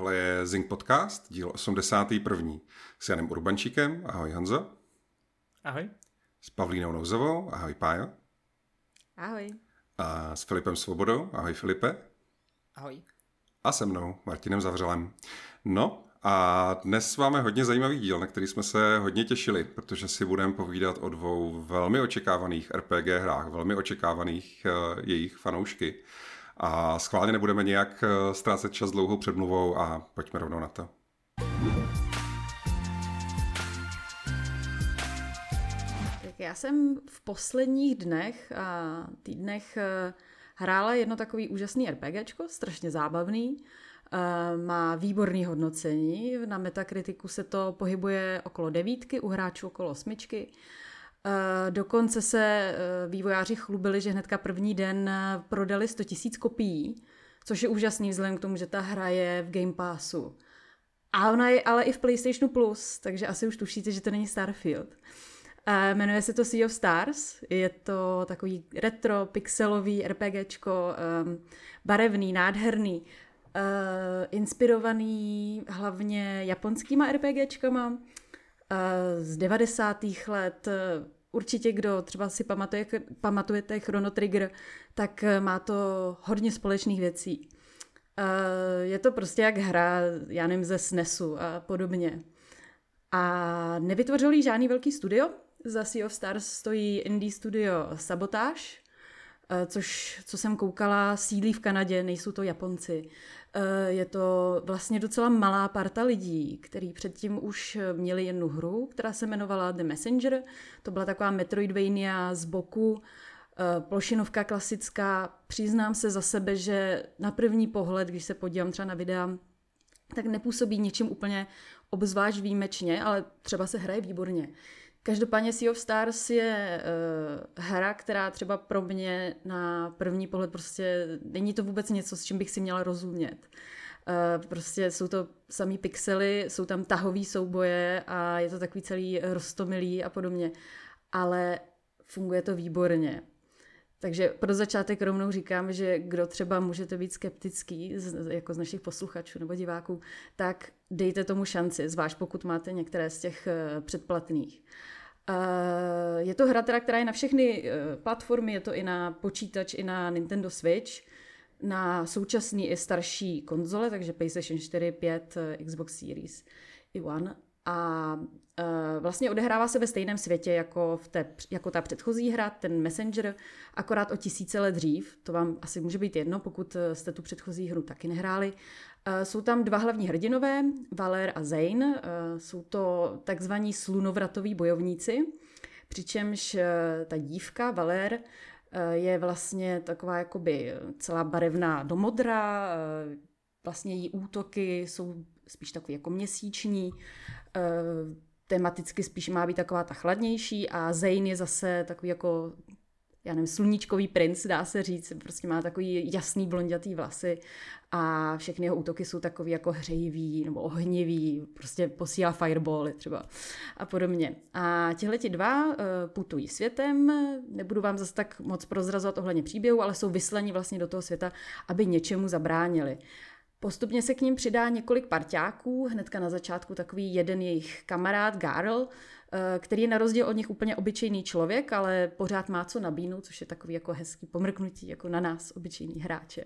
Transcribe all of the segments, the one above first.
Tohle je Zing Podcast, díl 81. S Janem Urbančíkem. Ahoj Hanzo. Ahoj. S Pavlínou Nouzovou. Ahoj Pájo. Ahoj. A s Filipem Svobodou. Ahoj Filipe. Ahoj. A se mnou, Martinem Zavřelem. No, a dnes máme hodně zajímavý díl, na který jsme se hodně těšili, protože si budeme povídat o dvou velmi očekávaných RPG hrách, velmi očekávaných uh, jejich fanoušky. A schválně nebudeme nějak uh, ztrácet čas dlouhou předmluvou a pojďme rovnou na to. Tak já jsem v posledních dnech a týdnech uh, hrála jedno takový úžasný RPGčko, strašně zábavný. Eh, má výborný hodnocení. Na Metakritiku se to pohybuje okolo devítky, u hráčů okolo osmičky. Eh, dokonce se eh, vývojáři chlubili, že hnedka první den prodali 100 000 kopií, což je úžasný vzhledem k tomu, že ta hra je v Game Passu. A ona je ale i v PlayStationu Plus, takže asi už tušíte, že to není Starfield. Jmenuje se to Sea of Stars, je to takový retro, pixelový RPGčko, barevný, nádherný. Inspirovaný hlavně japonskýma RPGčkama z 90. let. Určitě, kdo třeba si pamatuje, pamatujete Chrono Trigger, tak má to hodně společných věcí. Uh, je to prostě jak hra, já nevím, ze SNESu a podobně. A nevytvořil jí žádný velký studio. Za Sea of Stars stojí indie studio Sabotage, což, co jsem koukala, sídlí v Kanadě, nejsou to Japonci. Eh, je to vlastně docela malá parta lidí, kteří předtím už měli jednu hru, která se jmenovala The Messenger. To byla taková Metroidvania z boku, eh, plošinovka klasická. Přiznám se za sebe, že na první pohled, když se podívám třeba na videa, tak nepůsobí něčím úplně obzvlášť výjimečně, ale třeba se hraje výborně. Každopádně Sea of Stars je uh, hra, která třeba pro mě na první pohled prostě není to vůbec něco, s čím bych si měla rozumět. Uh, prostě jsou to samý pixely, jsou tam tahový souboje a je to takový celý rostomilý a podobně. Ale funguje to výborně. Takže pro začátek rovnou říkám, že kdo třeba můžete být skeptický, z, jako z našich posluchačů nebo diváků, tak dejte tomu šanci, zvlášť pokud máte některé z těch uh, předplatných. Uh, je to hra, teda, která je na všechny uh, platformy, je to i na počítač, i na Nintendo Switch, na současný i starší konzole, takže PlayStation 4, 5, Xbox Series i One. A vlastně odehrává se ve stejném světě jako, v té, jako ta předchozí hra, ten Messenger, akorát o tisíce let dřív. To vám asi může být jedno, pokud jste tu předchozí hru taky nehráli. Uh, jsou tam dva hlavní hrdinové, Valer a Zane. Jsou to takzvaní slunovratoví bojovníci, přičemž ta dívka, Valer, je vlastně taková jakoby celá barevná do modra, vlastně její útoky jsou spíš takový jako měsíční, tematicky spíš má být taková ta chladnější a Zane je zase takový jako já nevím, sluníčkový princ, dá se říct, prostě má takový jasný blondětý vlasy a všechny jeho útoky jsou takový jako hřejivý nebo ohnivý, prostě posílá firebally třeba a podobně. A tihle ti dva uh, putují světem, nebudu vám zase tak moc prozrazovat ohledně příběhu, ale jsou vyslani vlastně do toho světa, aby něčemu zabránili. Postupně se k ním přidá několik parťáků, hnedka na začátku takový jeden jejich kamarád, Garl, eh, který je na rozdíl od nich úplně obyčejný člověk, ale pořád má co nabídnout, což je takový jako hezký pomrknutí jako na nás, obyčejný hráče.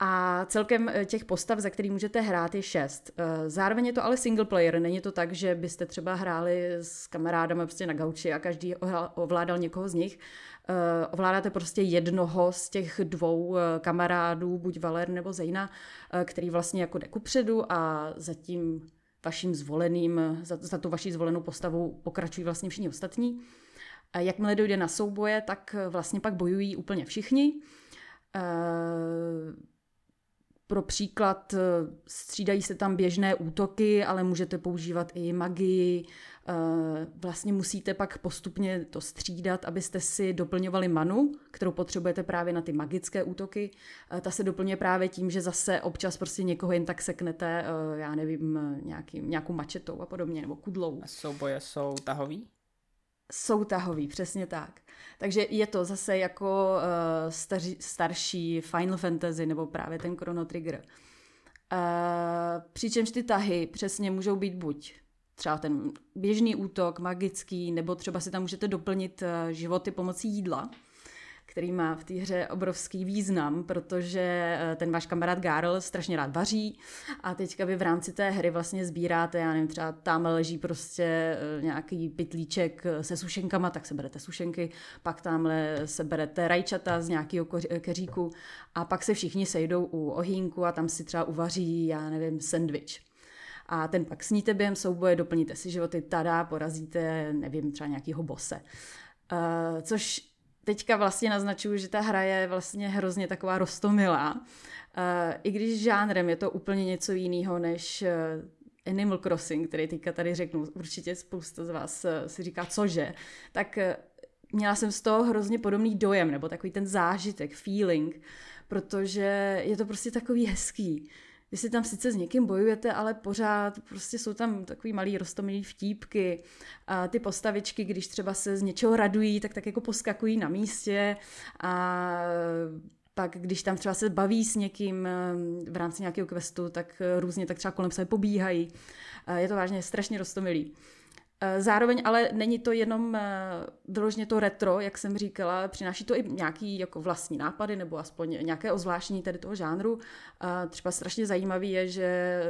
A celkem eh, těch postav, za který můžete hrát, je šest. Eh, zároveň je to ale single player, není to tak, že byste třeba hráli s kamarádama prostě na gauči a každý ovládal někoho z nich. Eh, ovládáte prostě jednoho z těch dvou kamarádů, buď Valer nebo Zejna, který vlastně jako jde kupředu a zatím vaším zvoleným, za, za tu vaší zvolenou postavu pokračují vlastně všichni ostatní. A jakmile dojde na souboje, tak vlastně pak bojují úplně všichni. Pro příklad eh, střídají se tam běžné útoky, ale můžete používat i magii. Eh, vlastně musíte pak postupně to střídat, abyste si doplňovali manu, kterou potřebujete právě na ty magické útoky. Eh, ta se doplňuje právě tím, že zase občas prostě někoho jen tak seknete, já nevím, nějaký, nějakou mačetou a podobně, nebo kudlou. A souboje jsou tahový? Jsou tahový, přesně tak. Takže je to zase jako uh, staří, starší Final Fantasy nebo právě ten Chrono Trigger. přičemž ty tahy přesně můžou být buď třeba ten běžný útok, magický, nebo třeba si tam můžete doplnit eh, životy pomocí jídla který má v té hře obrovský význam, protože eh, ten váš kamarád Garl strašně rád vaří a teďka vy v rámci té hry vlastně sbíráte, já nevím, třeba tam leží prostě eh, nějaký pytlíček se sušenkama, tak se berete sušenky, pak tamhle se berete rajčata z nějakého keříku a pak se všichni sejdou u ohýnku a tam si třeba uvaří, já nevím, sendvič a ten pak sníte během souboje, doplníte si životy, tada, porazíte, nevím, třeba nějakýho bose. Uh, což teďka vlastně naznačuju, že ta hra je vlastně hrozně taková rostomilá. Uh, I když žánrem je to úplně něco jiného než uh, Animal Crossing, který teďka tady řeknu, určitě spousta z vás uh, si říká, cože, tak měla jsem z toho hrozně podobný dojem, nebo takový ten zážitek, feeling, protože je to prostě takový hezký vy si tam sice s někým bojujete, ale pořád prostě jsou tam takový malý rostomilý vtípky. A ty postavičky, když třeba se z něčeho radují, tak tak jako poskakují na místě a pak když tam třeba se baví s někým eh, v rámci nějakého questu, tak různě tak třeba kolem sebe pobíhají. Je to vážně strašně rostomilý. Eh, zároveň ale není to jenom eh, vyloženě to retro, jak jsem říkala, přináší to i nějaký jako vlastní nápady nebo aspoň nějaké ozvláštní tady toho žánru. Třeba strašně zajímavý je, že eh,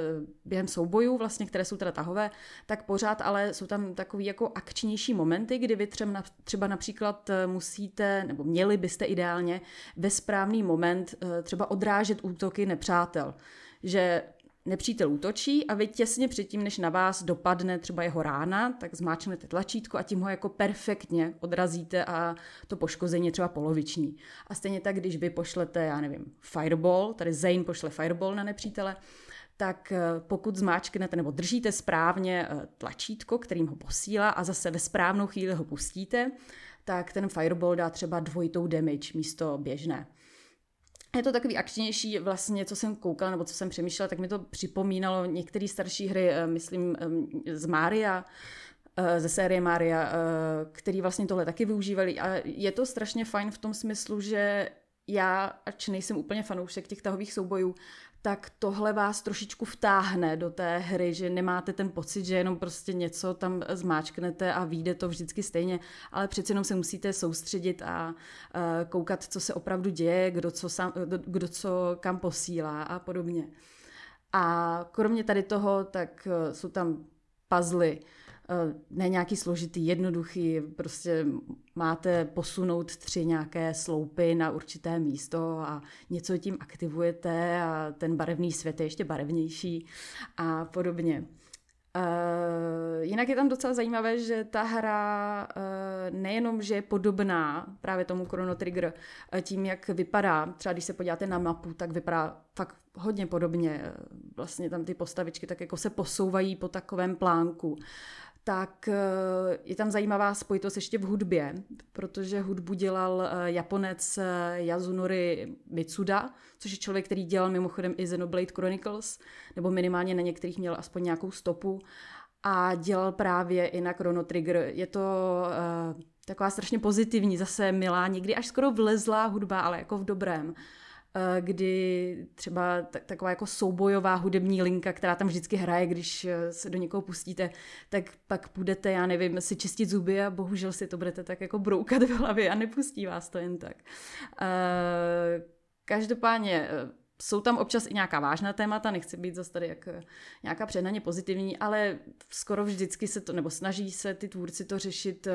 během soubojů, vlastně, které jsou teda tahové, tak pořád ale jsou tam takový jako akčnější momenty, kdy vy třeba, třeba například musíte, nebo měli byste ideálně ve správný moment třeba odrážet útoky nepřátel že nepřítel útočí a vy těsně předtím, než na vás dopadne třeba jeho rána, tak zmáčknete tlačítko a tím ho jako perfektně odrazíte a to poškození je třeba poloviční. A stejně tak, když vy pošlete, já nevím, fireball, tady Zane pošle fireball na nepřítele, tak eh, pokud zmáčknete nebo držíte správně eh, tlačítko, kterým ho posílá a zase ve správnou chvíli ho pustíte, tak ten fireball dá třeba dvojitou damage místo běžné je to takový akčnější, vlastně, co jsem koukala, nebo co jsem přemýšlela, tak mi to připomínalo některé starší hry, eh, myslím, z Mária, eh, ze série Mária, eh, který vlastně tohle taky využívali. A je to strašně fajn v tom smyslu, že já, ač nejsem úplně fanoušek těch tahových soubojů, tak tohle vás trošičku vtáhne do té hry, že nemáte ten pocit, že jenom prostě něco tam zmáčknete a vyjde to vždycky stejně, ale přeci jenom se musíte soustředit a koukat, co se opravdu děje, kdo co, sam, kdo co kam posílá a podobně. A kromě tady toho, tak uh, jsou tam puzzly, ne nějaký složitý, jednoduchý, prostě máte posunout tři nějaké sloupy na určité místo a něco tím aktivujete a ten barevný svět je ještě barevnější a podobně. Uh, jinak je tam docela zajímavé, že ta hra uh, nejenom, že je podobná právě tomu Chrono Trigger tím, jak vypadá, třeba když se podíváte na mapu, tak vypadá fakt hodně podobně. Vlastně tam ty postavičky tak jako se posouvají po takovém plánku tak eh, je tam zajímavá spojitost ještě v hudbě, protože hudbu dělal eh, Japonec eh, Yazunori Mitsuda, což je člověk, který dělal mimochodem i Xenoblade Chronicles, nebo minimálně na některých měl aspoň nějakou stopu a dělal právě i na Chrono Trigger. Je to taková strašně pozitivní, zase milá, někdy až skoro vlezlá hudba, ale jako v dobrém. Eh, kdy třeba taková jako soubojová hudební linka, která tam vždycky hraje, když eh, se do někoho pustíte, tak pak půjdete, já nevím, si čistit zuby a bohužel si to budete tak jako broukat v hlavě a nepustí vás to jen tak. Eh, každopádně jsou tam občas i nějaká vážná témata, nechci být zase tady jak nějaká předaně pozitivní, ale skoro vždycky se to, nebo snaží se ty tvůrci to řešit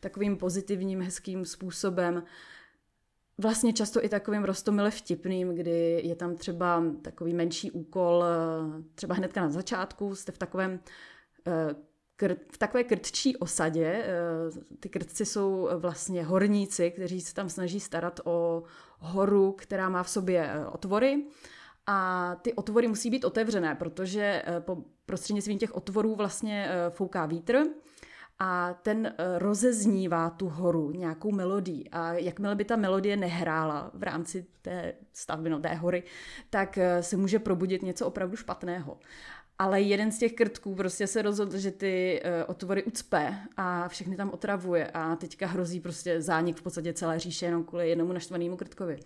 takovým pozitivním, hezkým způsobem vlastně často i takovým rostomile vtipným, kdy je tam třeba takový menší úkol, eh, třeba hnedka na začátku jste v takovém eh, v takové krtčí osadě. Eh, ty krtci jsou vlastně horníci, kteří se tam snaží starat o horu, která má v sobě otvory. A ty otvory musí být otevřené, protože po prostřednictvím těch otvorů vlastně fouká vítr a ten eh, rozeznívá tu horu nějakou melodii. A jakmile by ta melodie nehrála v rámci té stavby, no té hory, tak eh, se může probudit něco opravdu špatného. Ale jeden z těch krtků prostě se rozhodl, že ty uh, otvory ucpe a všechny tam otravuje a teďka hrozí prostě zánik v podstatě celé říše jenom kvůli jednomu naštvanému krtkovi.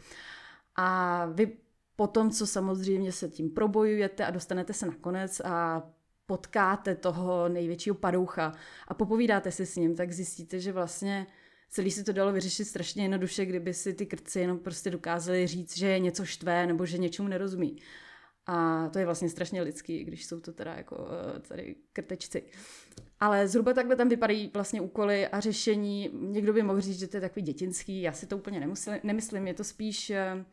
A vy potom, co samozřejmě se tím probojujete a dostanete se nakonec a potkáte toho největšího padoucha a popovídáte si s ním, tak zjistíte, že vlastně celý si to dalo vyřešit strašně jednoduše, kdyby si ty krci jenom prostě dokázali říct, že je něco štvé nebo že něčemu nerozumí. A to je vlastně strašně lidský, když jsou to teda jako eh, tady krtečci. Ale zhruba takhle tam vypadají vlastně úkoly a řešení. Někdo by mohl říct, že to je takový dětinský, já si to úplně nemusím, nemyslím, je to spíš eh,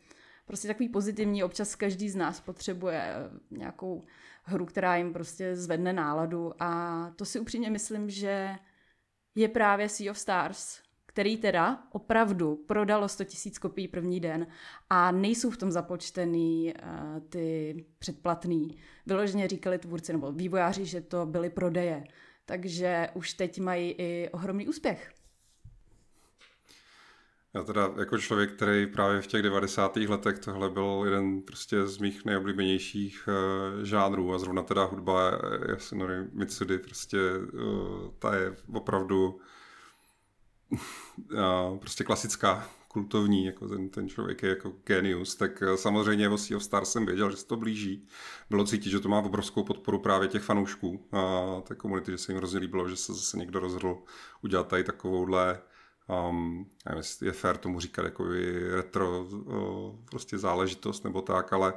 prostě takový pozitivní. Občas každý z nás potřebuje eh, nějakou hru, která jim prostě zvedne náladu a to si upřímně myslím, že je právě Sea of Stars, který teda opravdu prodalo 100 000 kopií první den a nejsou v tom započtený uh, ty předplatný. Vyloženě říkali tvůrci nebo vývojáři, že to byly prodeje. Takže už teď mají i ohromný úspěch. Já teda jako člověk, který právě v těch 90. letech tohle byl jeden prostě z mých nejoblíbenějších uh, žánrů a zrovna teda hudba Yasunori Mitsudy prostě uh, ta je opravdu uh, prostě klasická, kultovní, jako ten, ten člověk je jako genius, tak samozřejmě o Sea of Stars jsem věděl, že se to blíží. Bylo cítit, že to má obrovskou podporu právě těch fanoušků a té komunity, že se jim hrozně líbilo, že se zase někdo rozhodl udělat tady takovouhle um, nevím, je fér tomu říkat jako retro uh, prostě záležitost nebo tak, ale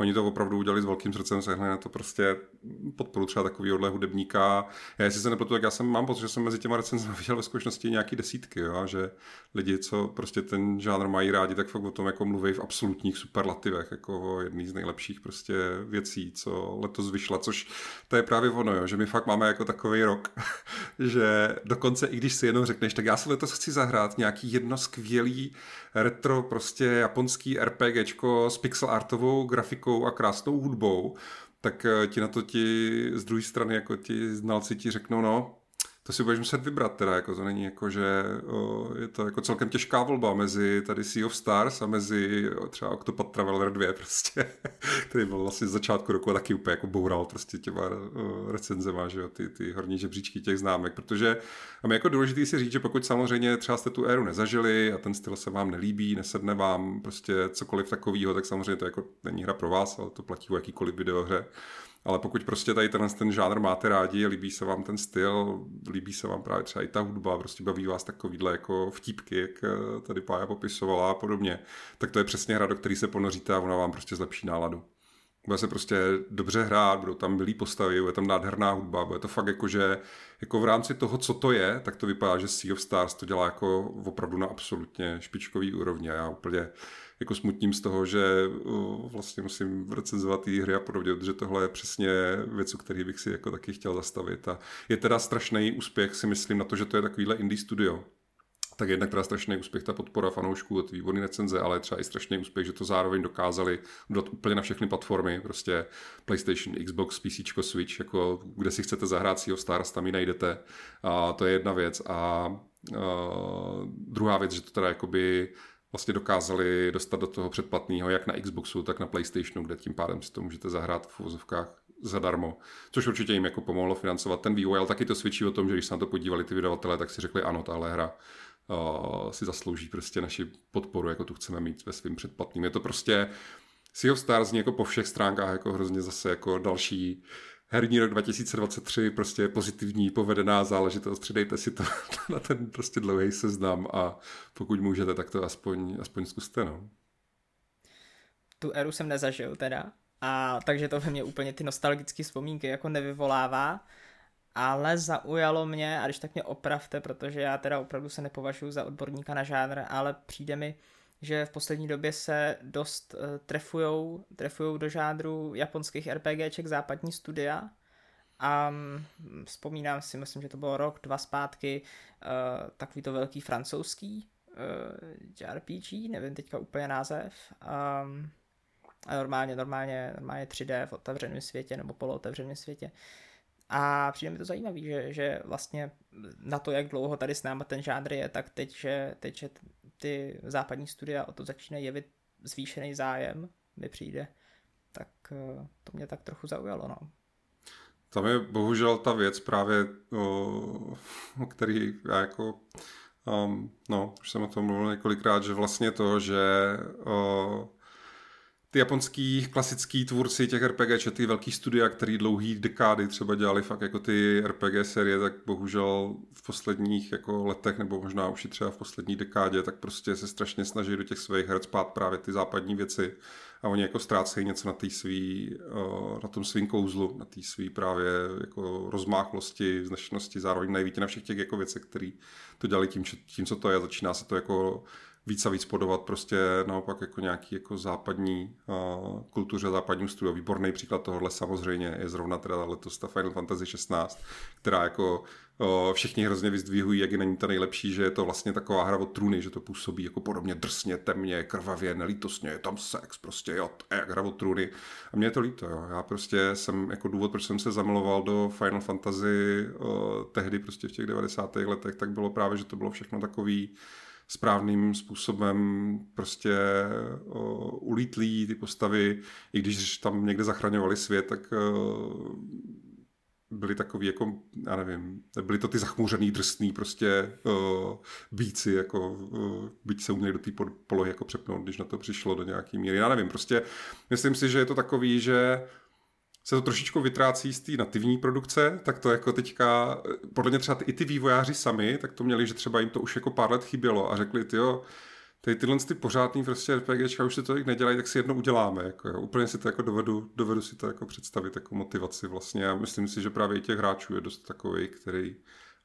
Oni to opravdu udělali s velkým srdcem, sehnali na to prostě podporu třeba takovýhle hudebníka. Já jestli se nepletu, tak já jsem mám pocit, že jsem mezi těma recenzemi viděl ve skutečnosti nějaký desítky, jo? že lidi, co prostě ten žánr mají rádi, tak fakt o tom jako mluví v absolutních superlativech, jako o jedný z nejlepších prostě věcí, co letos vyšla, což to je právě ono, jo? že my fakt máme jako takový rok, že dokonce i když si jenom řekneš, tak já si letos chci zahrát nějaký jedno skvělý retro prostě japonský RPGčko s pixel artovou grafikou a krásnou hudbou, tak eh, ti na to ti z druhé strany jako ti znalci ti řeknou, no, to si budeš muset vybrat teda, jako to není jako, že o, je to jako celkem těžká volba mezi tady Sea of Stars a mezi o, třeba Octopath Traveler 2 prostě, který byl vlastně z začátku roku a taky úplně jako boural prostě těma o, recenzema, že jo, ty, ty horní žebříčky těch známek, protože a je jako důležité si říct, že pokud samozřejmě třeba jste tu éru nezažili a ten styl se vám nelíbí, nesedne vám prostě cokoliv takového, tak samozřejmě to jako není hra pro vás, ale to platí u jakýkoliv videohře. Ale pokud prostě tady ten, ten žánr máte rádi, líbí se vám ten styl, líbí se vám právě třeba i ta hudba, prostě baví vás takovýhle jako vtípky, jak eh, tady Pája popisovala a podobně, tak to je přesně hra, do který se ponoříte a ona vám prostě zlepší náladu. Bude se prostě dobře hrát, budou tam milý postavy, bude tam nádherná hudba, bude to fakt jako, že jako v rámci toho, co to je, tak to vypadá, že Sea of Stars to dělá jako opravdu na absolutně špičkový úrovni a já úplně jako smutním z toho, že vlastně musím recenzovat ty hry a podobně, protože tohle je přesně věc, který bych si jako taky chtěl zastavit. A je teda strašný úspěch, si myslím, na to, že to je takovýhle indie studio tak jednak teda strašný úspěch ta podpora fanoušků, ty výborné recenze, ale třeba i strašný úspěch, že to zároveň dokázali udělat úplně na všechny platformy, prostě PlayStation, Xbox, PC, Switch, jako kde si chcete zahrát Sea of Stars, tam ji najdete. A to je jedna věc. A, a druhá věc, že to teda jakoby vlastně dokázali dostat do toho předplatného jak na Xboxu, tak na PlayStationu, kde tím pádem si to můžete zahrát v uvozovkách zadarmo, což určitě jim jako pomohlo financovat ten vývoj, ale taky to svědčí o tom, že když se na to podívali ty vydavatelé, tak si řekli, ano, tahle hra uh, si zaslouží prostě naši podporu, jako tu chceme mít ve svým předplatným. Je to prostě Sea of Stars jako po všech stránkách jako hrozně zase jako další herní rok 2023 prostě je pozitivní, povedená záležitost, přidejte si to na ten prostě dlouhý seznam a pokud můžete, tak to aspoň, aspoň zkuste, no. Tu éru jsem nezažil teda, a takže to ve mně úplně ty nostalgické vzpomínky jako nevyvolává, ale zaujalo mě, a když tak mě opravte, protože já teda opravdu se nepovažuji za odborníka na žánr, ale přijde mi, že v poslední době se dost uh, trefujou, trefujou do žánru japonských RPGček západní studia. A um, vzpomínám si, myslím, že to bylo rok, dva zpátky, uh, takový to velký francouzský uh, RPG, nevím teďka úplně název. A normálně, normálně, normálně 3D v otevřeném světě nebo polootevřeném světě. A přijde mi to zajímavé, že, že vlastně na to, jak dlouho tady s náma ten žánr je, tak teď, že, teď, že ty západní studia o to začínají jevit zvýšený zájem, mi přijde, tak eh, to mě tak trochu zaujalo. No. Tam je bohužel ta věc právě, o, o který já jako, um, no, už jsem o tom mluvil několikrát, že vlastně to, že o, ty japonský klasický tvůrci těch RPG, ty velký studia, který dlouhý dekády třeba dělali fakt jako ty RPG série, tak bohužel v posledních jako letech, nebo možná už i třeba v poslední dekádě, tak prostě se strašně snaží do těch svých her spát právě ty západní věci a oni jako ztrácejí něco na, svý, eh, na tom svým kouzlu, na té svý právě jako rozmáchlosti, značnosti, zároveň nejvíte na všech těch jako věcech, které to dělali tím, tím, co to je. Začíná se to jako víc a víc podovat prostě naopak jako nějaký jako západní uh, kultuře, západním studiu. Výborný příklad tohohle samozřejmě je zrovna teda letos ta Final Fantasy 16, která jako uh, všichni hrozně vyzdvihují, jak je není to nejlepší, že je to vlastně taková hra od trůny, že to působí jako podobně drsně, temně, krvavě, nelítostně, je tam sex, prostě jo, to je jak hra od trůny. A mě je to líto, jo. Já prostě jsem jako důvod, proč jsem se zamiloval do Final Fantasy uh, tehdy prostě v těch 90. letech, tak bylo právě, že to bylo všechno takový správným způsobem prostě o, ulítlí ty postavy, i když tam někde zachraňovali svět, tak o, byli takový jako, já nevím, byli to ty zachmouřený, drsný prostě o, bíci, jako o, byť se uměli do té polohy jako přepnout, když na to přišlo do nějaký míry. Já nevím, prostě myslím si, že je to takový, že se to trošičku vytrácí z té nativní produkce, tak to jako teďka, podle mě třeba i ty vývojáři sami, tak to měli, že třeba jim to už jako pár let chybělo a řekli, ty jo, tady tyhle ty pořádný prostě RPGčka už se to nedělají, tak si jedno uděláme. Jako, jo. Úplně si to jako dovedu, dovedu si to jako představit jako motivaci vlastně a myslím si, že právě i těch hráčů je dost takový, který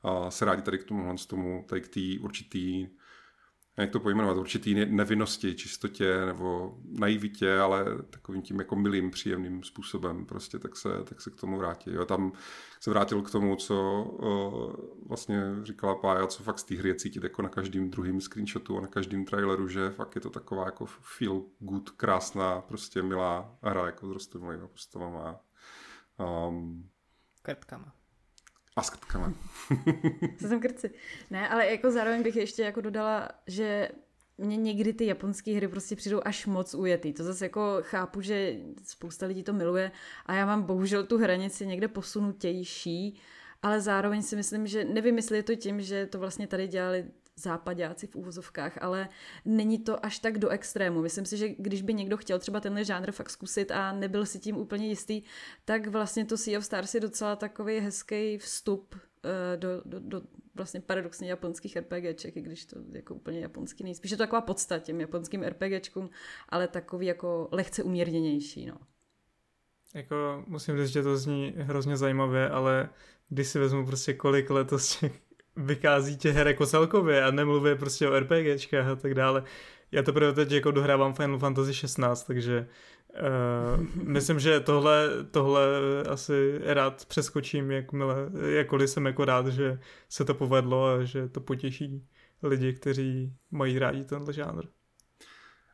a, se rádi tady k tomu, tomu tady k té určitý jak to pojmenovat, určitý nevinnosti, čistotě nebo naivitě, ale takovým tím jako milým, příjemným způsobem prostě, tak se, tak se k tomu vrátí. Jo, tam se vrátil k tomu, co o, vlastně říkala Pája, co fakt z té hry je cítit jako na každém druhém screenshotu a na každém traileru, že fakt je to taková jako feel good, krásná, prostě milá hra jako s rostlinnými postavama. Um, Krtkama. A s krtkama. Co jsem krci. Ne, ale jako zároveň bych ještě jako dodala, že mě někdy ty japonské hry prostě přijdou až moc ujetý. To zase jako chápu, že spousta lidí to miluje a já mám bohužel tu hranici někde posunutější, ale zároveň si myslím, že nevím, jestli je to tím, že to vlastně tady dělali západáci v úvozovkách, ale není to až tak do extrému. Myslím si, že když by někdo chtěl třeba tenhle žánr fakt zkusit a nebyl si tím úplně jistý, tak vlastně to Sea of Stars je docela takový hezký vstup eh, do, do, do vlastně paradoxně japonských RPGček, i když to jako úplně japonský není. Spíš je to taková podsta těm japonským RPGčkům, ale takový jako lehce umírněnější, no. Jako musím říct, že to zní hrozně zajímavě, ale když si vezmu prostě kolik letos těch vychází těch her jako celkově a nemluvě prostě o RPGčkách a tak dále. Já teprve teď jako dohrávám Final Fantasy 16, takže uh, myslím, že tohle, tohle asi rád přeskočím, jakmile, jakkoliv jsem jako rád, že se to povedlo a že to potěší lidi, kteří mají rádi tenhle žánr.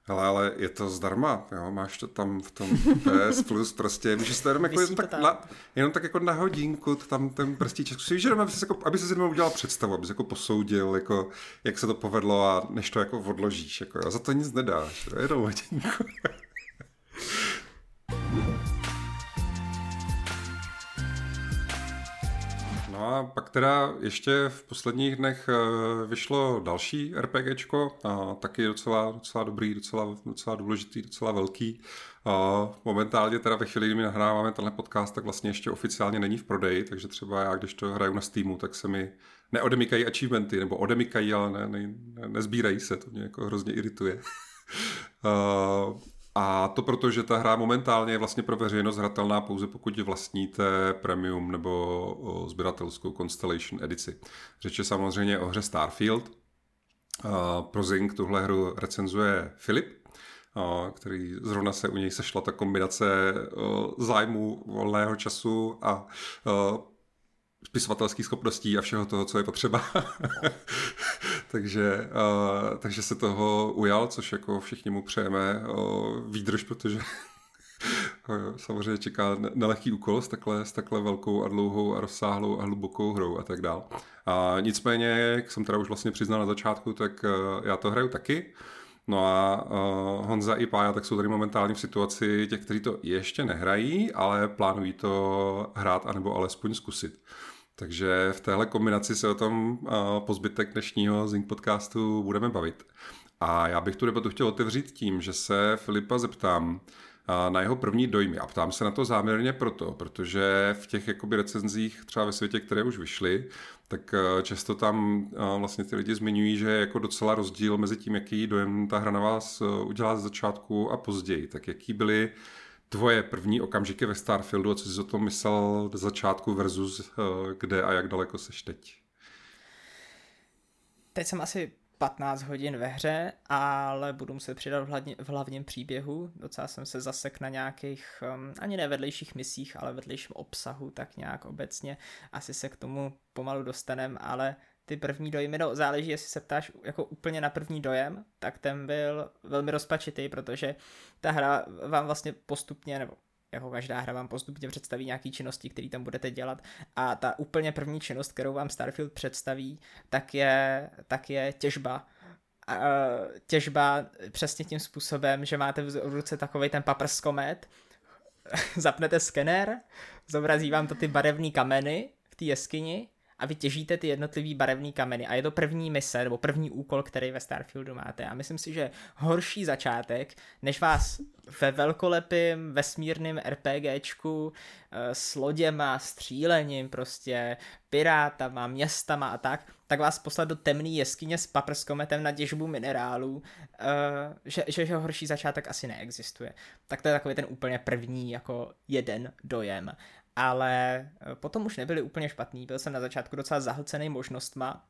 Ale, ale je to zdarma, jo? máš to tam v tom PS Plus prostě, můžeš to jenom, jako jenom, tak na, jenom tak jako na hodinku, tam ten prstíček, si víš, aby, se jako, aby se jenom udělal představu, aby se jako posoudil, jako, jak se to povedlo a než to jako odložíš, jako, a za to nic nedáš, jo? jenom hodinku. No a pak teda ještě v posledních dnech eh, vyšlo další RPGčko, a taky docela, docela dobrý, docela, docela důležitý, docela velký. A momentálně teda ve chvíli, kdy my nahráváme tenhle podcast, tak vlastně ještě oficiálně není v prodeji, takže třeba já, když to hraju na Steamu, tak se mi neodemykají achievementy, nebo odemykají, ale ne, ne, ne, nezbírají se, to mě jako hrozně irituje. uh, A to proto, že ta hra momentálně je vlastně pro veřejnost hratelná pouze pokud vlastníte premium nebo sběratelskou Constellation edici. Řeč je samozřejmě o hře Starfield. Pro Zing tuhle hru recenzuje Filip, který zrovna se u něj sešla ta kombinace zájmu volného času a spisovatelských schopností a všeho toho, co je potřeba. takže, uh, takže se toho ujal, což jako všichni mu přejeme uh, výdrž, protože samozřejmě čeká nelehký úkol s takhle, s takhle velkou a dlouhou a rozsáhlou a hlubokou hrou a tak dál. A nicméně, jak jsem teda už vlastně přiznal na začátku, tak uh, já to hraju taky. No a uh, Honza i Pája tak jsou tady momentálně v situaci těch, kteří to ještě nehrají, ale plánují to hrát anebo alespoň zkusit. Takže v téhle kombinaci se o tom po zbytek dnešního Zing podcastu budeme bavit. A já bych tu debatu chtěl otevřít tím, že se Filipa zeptám na jeho první dojmy. A ptám se na to záměrně proto, protože v těch jakoby recenzích třeba ve světě, které už vyšly, tak eh, často tam eh, vlastně ty lidi zmiňují, že je jako docela rozdíl mezi tím, jaký dojem ta hra na vás eh, udělá z začátku a později. Tak jaký byly tvoje první okamžiky ve Starfieldu a co jsi o tom myslel z začátku versus kde a jak daleko seš teď? Teď jsem asi 15 hodin ve hře, ale budu muset přidat v, hlavně, v hlavním příběhu. Docela jsem se zasek na nějakých, um, ani ne vedlejších misích, ale vedlejším obsahu, tak nějak obecně. Asi se k tomu pomalu dostanem, ale ty první dojmy, no záleží, jestli se ptáš jako úplně na první dojem, tak ten byl velmi rozpačitý, protože ta hra vám vlastně postupně, nebo jako každá hra vám postupně představí nějaké činnosti, které tam budete dělat a ta úplně první činnost, kterou vám Starfield představí, tak je, tak je těžba. A, těžba přesně tím způsobem, že máte v ruce takový ten paprskomet, zapnete skener, zobrazí vám to ty barevné kameny v té jeskyni a vy těžíte ty jednotlivý barevný kameny a je to první mise nebo první úkol, který ve Starfieldu máte a myslím si, že horší začátek, než vás ve velkolepým vesmírným RPGčku eh, s loděma, střílením prostě, pirátama, městama a tak, tak vás poslat do temné jeskyně s paprskometem na těžbu minerálů, eh, že, že, že horší začátek asi neexistuje. Tak to je takový ten úplně první jako jeden dojem ale eh, potom už nebyly úplně špatný, byl jsem na začátku docela zahlcený možnostma,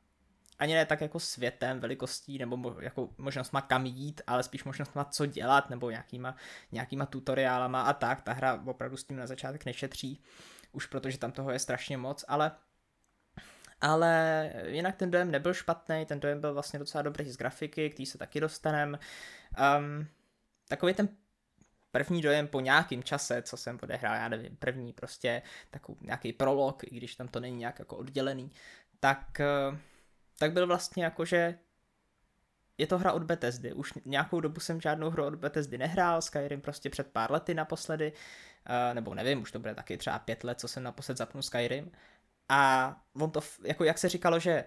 ani ne tak jako světem, velikostí, nebo jako možnostma kam jít, ale spíš možnostma co dělat, nebo nějakýma, nějakýma tutoriálama a tak, ta hra opravdu s tím na začátek nešetří, už protože tam toho je strašně moc, ale ale jinak ten dojem nebyl špatný, ten dojem byl vlastně docela dobrý z grafiky, který se taky dostanem. Um, takový ten první dojem po nějakým čase, co jsem odehrál, já nevím, první prostě takový nějaký prolog, i když tam to není nějak jako oddělený, tak, eh, tak byl vlastně jako, že je to hra od Bethesdy. Už nějakou dobu jsem žádnou hru od Bethesdy nehrál, Skyrim prostě před pár lety naposledy, eh, nebo nevím, už to bude taky třeba pět let, co jsem naposled zapnul Skyrim. A on to, jako jak se říkalo, že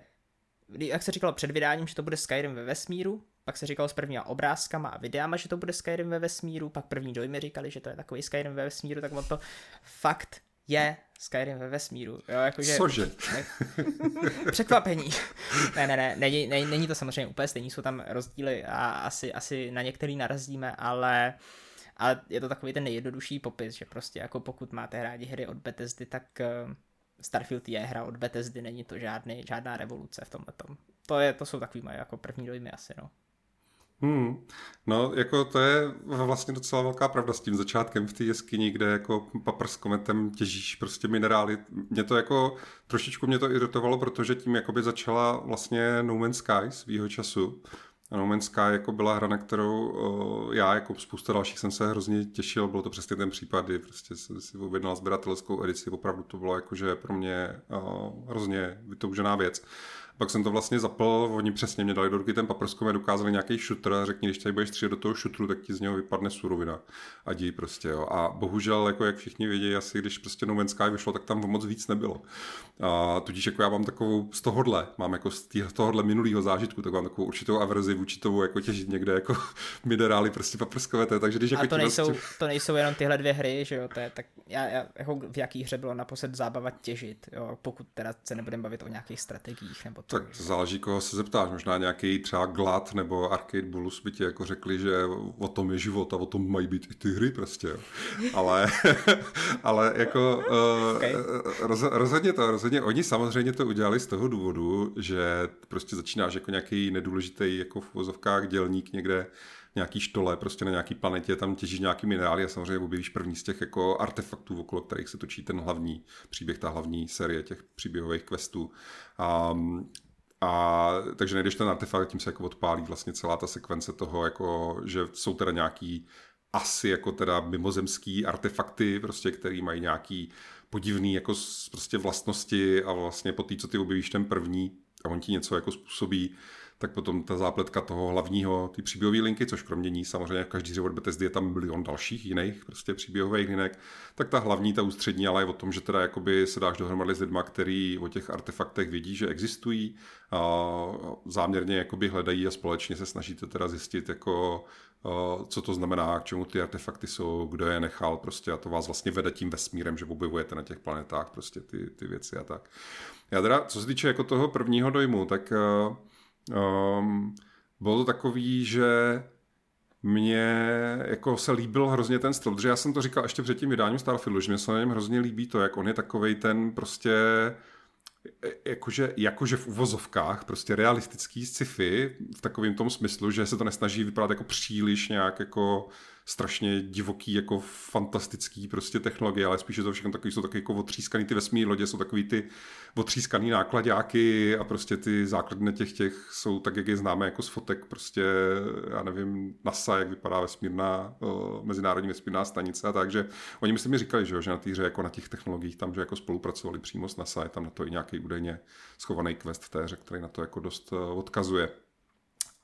jak se říkalo před vydáním, že to bude Skyrim ve vesmíru, pak se říkalo s prvníma obrázkama a videama, že to bude Skyrim ve vesmíru, pak první dojmy říkali, že to je takový Skyrim ve vesmíru, tak on to fakt je Skyrim ve vesmíru. Jo, jakože, Cože? Ne, překvapení. ne, ne, ne, není, ne, není to samozřejmě úplně stejný, jsou tam rozdíly a asi, asi na některý narazíme, ale ale je to takový ten nejjednodušší popis, že prostě jako pokud máte rádi hry od Bethesdy, tak eh, Starfield je hra od Bethesdy, není to žádný, žádná revoluce v tomhle tom. To, je, to jsou takový moje jako první dojmy asi, no. Hmm. No, jako to je vlastně docela velká pravda s tím začátkem v té jeskyni, kde jako papr s kometem těžíš prostě minerály. Mě to jako, trošičku mě to iritovalo, protože tím jakoby začala vlastně No Man's Sky svýho času. A No Man's Sky jako byla hra, na kterou uh, já jako spousta dalších jsem se hrozně těšil. Bylo to přesně ten případ, kdy prostě jsem si objednal sběratelskou edici. Opravdu to bylo jakože pro mě uh, hrozně vytoužená věc. Pak jsem to vlastně zapl, oni přesně mě dali do ruky ten paprsko, mě dokázali nějaký šutr a řekni, když tady budeš střílet do toho šutru, tak ti z něho vypadne surovina. A dí prostě, jo. A bohužel, jako jak všichni vědí, asi když prostě No Man's Sky vyšlo, tak tam moc víc nebylo. A tudíž jako já mám takovou z tohohle, mám jako z tohohle minulého zážitku, tak mám takovou určitou averzi vůči tomu, jako těžit někde jako minerály prostě paprskové, takže když jako a to nejsou, vlastně... to nejsou jenom tyhle dvě hry, že jo, to je tak, já, já jako v jaký hře bylo naposled zábava těžit, jo, pokud teda se nebudeme bavit o nějakých strategiích nebo to, tak záleží, koho se zeptáš. Možná nějaký třeba Glad nebo Arcade Bulls by ti jako řekli, že o tom je život a o tom mají být i ty hry prostě. Jo. Ale, ale jako okay. roz, rozhodně to, rozhodně oni samozřejmě to udělali z toho důvodu, že prostě začínáš jako nějaký nedůležitý jako v uvozovkách dělník někde nějaký štole, prostě na nějaký planetě, tam těžíš nějaký minerály a samozřejmě objevíš první z těch jako artefaktů, okolo kterých se točí ten hlavní příběh, ta hlavní série těch příběhových questů. Um, a takže nejdeš ten artefakt, tím se jako odpálí vlastně celá ta sekvence toho, jako, že jsou teda nějaký asi jako teda mimozemský artefakty, prostě, který mají nějaký podivný jako prostě vlastnosti a vlastně po té, co ty objevíš ten první a on ti něco jako způsobí, tak potom ta zápletka toho hlavního, ty příběhové linky, což kromě ní samozřejmě v každý od Bethesdy je tam milion dalších jiných prostě příběhových linek, tak ta hlavní, ta ústřední, ale je o tom, že teda jakoby se dáš dohromady s lidma, který o těch artefaktech vidí, že existují a záměrně jakoby hledají a společně se snažíte teda zjistit, jako co to znamená, k čemu ty artefakty jsou, kdo je nechal prostě a to vás vlastně vede tím vesmírem, že objevujete na těch planetách prostě ty, ty věci a tak. Já teda, co se týče jako toho prvního dojmu, tak um, bylo to takový, že mně jako se líbil hrozně ten styl, protože já jsem to říkal ještě před tím vydáním Starfieldu, že mě se na něm hrozně líbí to, jak on je takovej ten prostě jakože, jakože v uvozovkách prostě realistický sci-fi v takovém tom smyslu, že se to nesnaží vypadat jako příliš nějak jako strašně divoký, jako fantastický prostě technologie, ale spíš je to všechno takový, jsou takový jako otřískaný ty vesmírné lodě, jsou takový ty otřískaný nákladáky a prostě ty základny těch těch jsou tak, jak je známe jako z fotek prostě, já nevím, NASA, jak vypadá vesmírná, mezinárodní vesmírná stanice a tak, že oni myslím mi říkali, že, že na té jako na těch technologiích tam, že jako spolupracovali přímo s NASA, je tam na to i nějaký údajně schovaný quest v té hře, který na to jako dost odkazuje.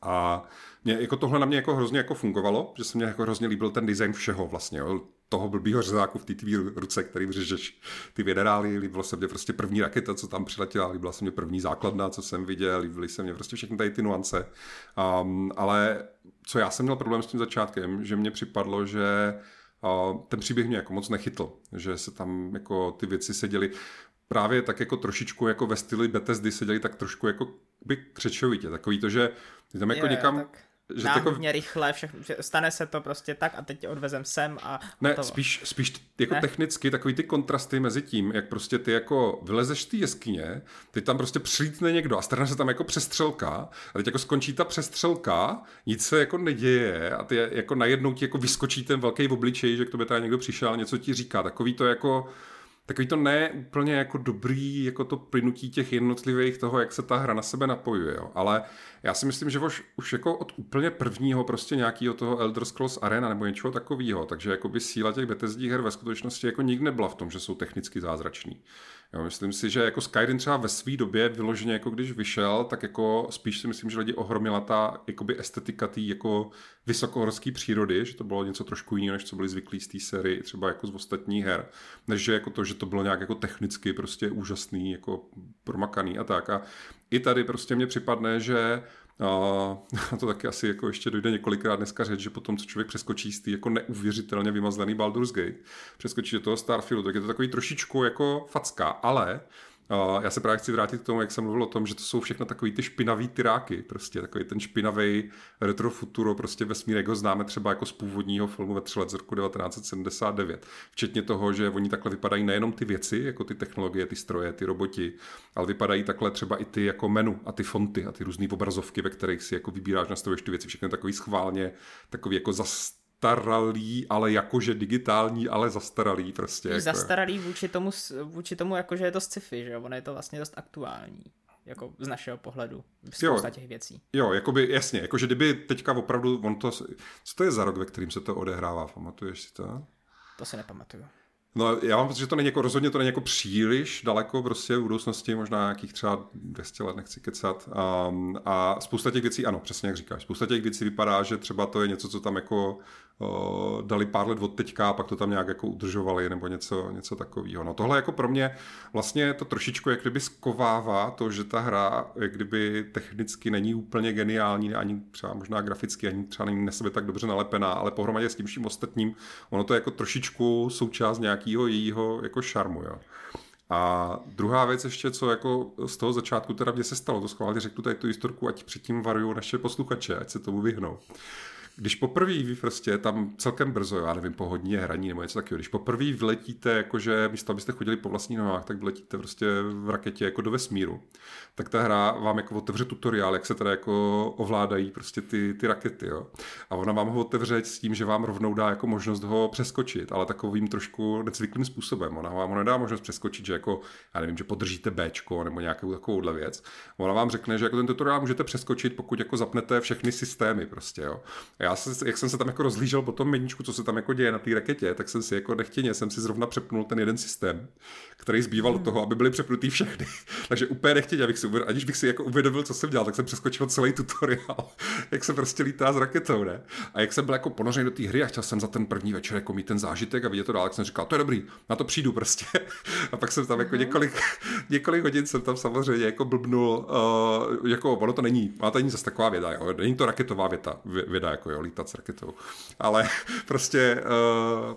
A mě, jako tohle na mě jako hrozně jako fungovalo, že se mě jako hrozně líbil ten design všeho vlastně, jo. toho blbýho řezáku v té tvý ruce, který vřežeš ty věderály, líbilo se mě prostě první raketa, co tam přiletěla, líbila se mě první základna, co jsem viděl, líbily se mě prostě všechny tady ty nuance. Um, ale co já jsem měl problém s tím začátkem, že mně připadlo, že uh, ten příběh mě jako moc nechytl, že se tam jako ty věci seděly právě tak jako trošičku jako ve stylu Bethesdy seděli tak trošku jako by křečovitě, takový to, že tam jako je, někam... Tak že jako... rychle, všechno, že stane se to prostě tak a teď tě odvezem sem a Ne, spíš, spíš jako ne? technicky takový ty kontrasty mezi tím, jak prostě ty jako vylezeš z té jeskyně, teď tam prostě přilítne někdo a strane se tam jako přestřelka a teď jako skončí ta přestřelka, nic se jako neděje a ty jako najednou ti jako vyskočí ten velký obličej, že k tobě tady někdo přišel, něco ti říká, takový to jako takový to ne úplně jako dobrý, jako to plynutí těch jednotlivých toho, jak se ta hra na sebe napojuje, jo. ale já si myslím, že už, už jako od úplně prvního prostě nějakého toho Elder Scrolls Arena nebo něčeho takového, takže jako by síla těch Bethesdí her ve skutečnosti jako nikdy nebyla v tom, že jsou technicky zázrační. Jo, myslím si, že jako Skyrim třeba ve své době vyloženě jako když vyšel, tak jako spíš si myslím, že lidi ohromila ta jakoby estetika té jako vysokohorské přírody, že to bylo něco trošku jiného, než co byli zvyklí z té série, třeba jako z ostatních her, než že jako to, že to bylo nějak jako technicky prostě úžasný, jako promakaný a tak. A i tady prostě mně připadne, že a to taky asi jako ještě dojde několikrát dneska řeč, že potom, co člověk přeskočí z té jako neuvěřitelně vymazlený Baldur's Gate, přeskočí do toho Starfieldu, tak je to takový trošičku jako facka, ale já se právě chci vrátit k tomu, jak jsem mluvil o tom, že to jsou všechno takový ty špinavý tyráky, prostě takový ten špinavý retrofuturo, prostě vesmír, jak ho známe třeba jako z původního filmu ve let z roku 1979. Včetně toho, že oni takhle vypadají nejenom ty věci, jako ty technologie, ty stroje, ty roboti, ale vypadají takhle třeba i ty jako menu a ty fonty a ty různé obrazovky, ve kterých si jako vybíráš, nastavuješ ty věci, všechno takový schválně, takový jako zas zastaralý, ale jakože digitální, ale zastaralý prostě. Jako. Zastaralý vůči tomu, vůči tomu jakože je to sci-fi, že ono je to vlastně dost aktuální jako z našeho pohledu. Spousta jo, těch věcí. Jo, jakoby, jasně, jakože kdyby teďka opravdu, on to, co to je za rok, ve kterým se to odehrává, pamatuješ si to? To si nepamatuju. No, já mám pocit, že to není jako, rozhodně to není jako příliš daleko prostě v budoucnosti, možná nějakých třeba 200 let, nechci kecat. Um, a spousta těch věcí, ano, přesně jak říkáš, spousta těch věcí vypadá, že třeba to je něco, co tam jako dali pár let od teďka a pak to tam nějak jako udržovali nebo něco, něco takového. No tohle jako pro mě vlastně to trošičku jak kdyby skovává to, že ta hra jak kdyby technicky není úplně geniální, ani třeba možná graficky, ani třeba není na sebe tak dobře nalepená, ale pohromadě s tím vším ostatním, ono to je jako trošičku součást nějakého jejího jako šarmu, jo. A druhá věc ještě, co jako z toho začátku teda mě se stalo, to schválně řeknu tady tu historku, ať předtím varují naše posluchače, ať se tomu vyhnou. Když poprvé prostě tam celkem brzo, já nevím, po hodině hraní nebo něco takového, když poprvé vletíte, jakože místo abyste chodili po vlastních nohách, tak vletíte prostě v raketě jako do vesmíru, tak ta hra vám jako otevře tutoriál, jak se teda jako ovládají prostě ty, ty rakety, jo. A ona vám ho otevře s tím, že vám rovnou dá jako možnost ho přeskočit, ale takovým trošku nezvyklým způsobem. Ona vám ho nedá možnost přeskočit, že jako, já nevím, že podržíte B nebo nějakou takovouhle věc. Ona vám řekne, že jako ten tutoriál můžete přeskočit, pokud jako zapnete všechny systémy prostě, jo. A já jsem, jak jsem se tam jako rozlížel po tom meníčku, co se tam jako děje na té raketě, tak jsem si jako nechtěně, jsem si zrovna přepnul ten jeden systém, který zbýval hmm. do toho, aby byly přepnutý všechny. Takže úplně nechtěně, abych si uvědomil, aniž bych si jako uvědomil, co jsem dělal, tak jsem přeskočil celý tutoriál, jak se prostě lítá s raketou, ne? A jak jsem byl jako ponořený do té hry a chtěl jsem za ten první večer jako mít ten zážitek a vidět to dál, tak jsem říkal, to je dobrý, na to přijdu prostě. A pak jsem tam jako mhm. několik, několik hodin jsem tam samozřejmě jako blbnul, uh, jako ono to není, má to není zase taková věda, jo? není to raketová věta, věda, jako jo, lítat s raketou. Ale prostě uh,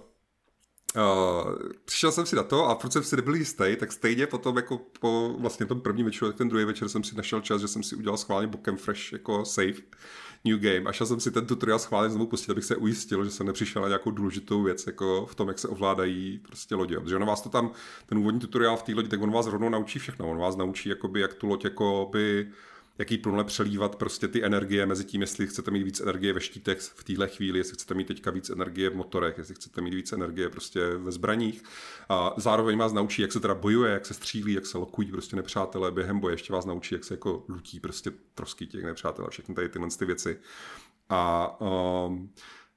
Uh, přišel jsem si na to a proč jsem si nebyl jistý, tak stejně potom jako po vlastně tom prvním večeru, tak ten druhý večer jsem si našel čas, že jsem si udělal schválně bokem fresh jako save new game a šel jsem si ten tutoriál schválně znovu pustit, abych se ujistil, že jsem nepřišel na nějakou důležitou věc jako v tom, jak se ovládají prostě lodě. Protože on vás to tam, ten úvodní tutoriál v té lodi, tak on vás rovnou naučí všechno. On vás naučí, jakoby, jak tu loď jakoby, jaký plynule přelívat prostě ty energie mezi tím, jestli chcete mít víc energie ve štítech v téhle chvíli, jestli chcete mít teďka víc energie v motorech, jestli chcete mít víc energie prostě ve zbraních. A zároveň vás naučí, jak se teda bojuje, jak se střílí, jak se lokují prostě nepřátelé během boje, ještě vás naučí, jak se jako lutí prostě trosky těch nepřátel a všechny tady tyhle ty věci. A um,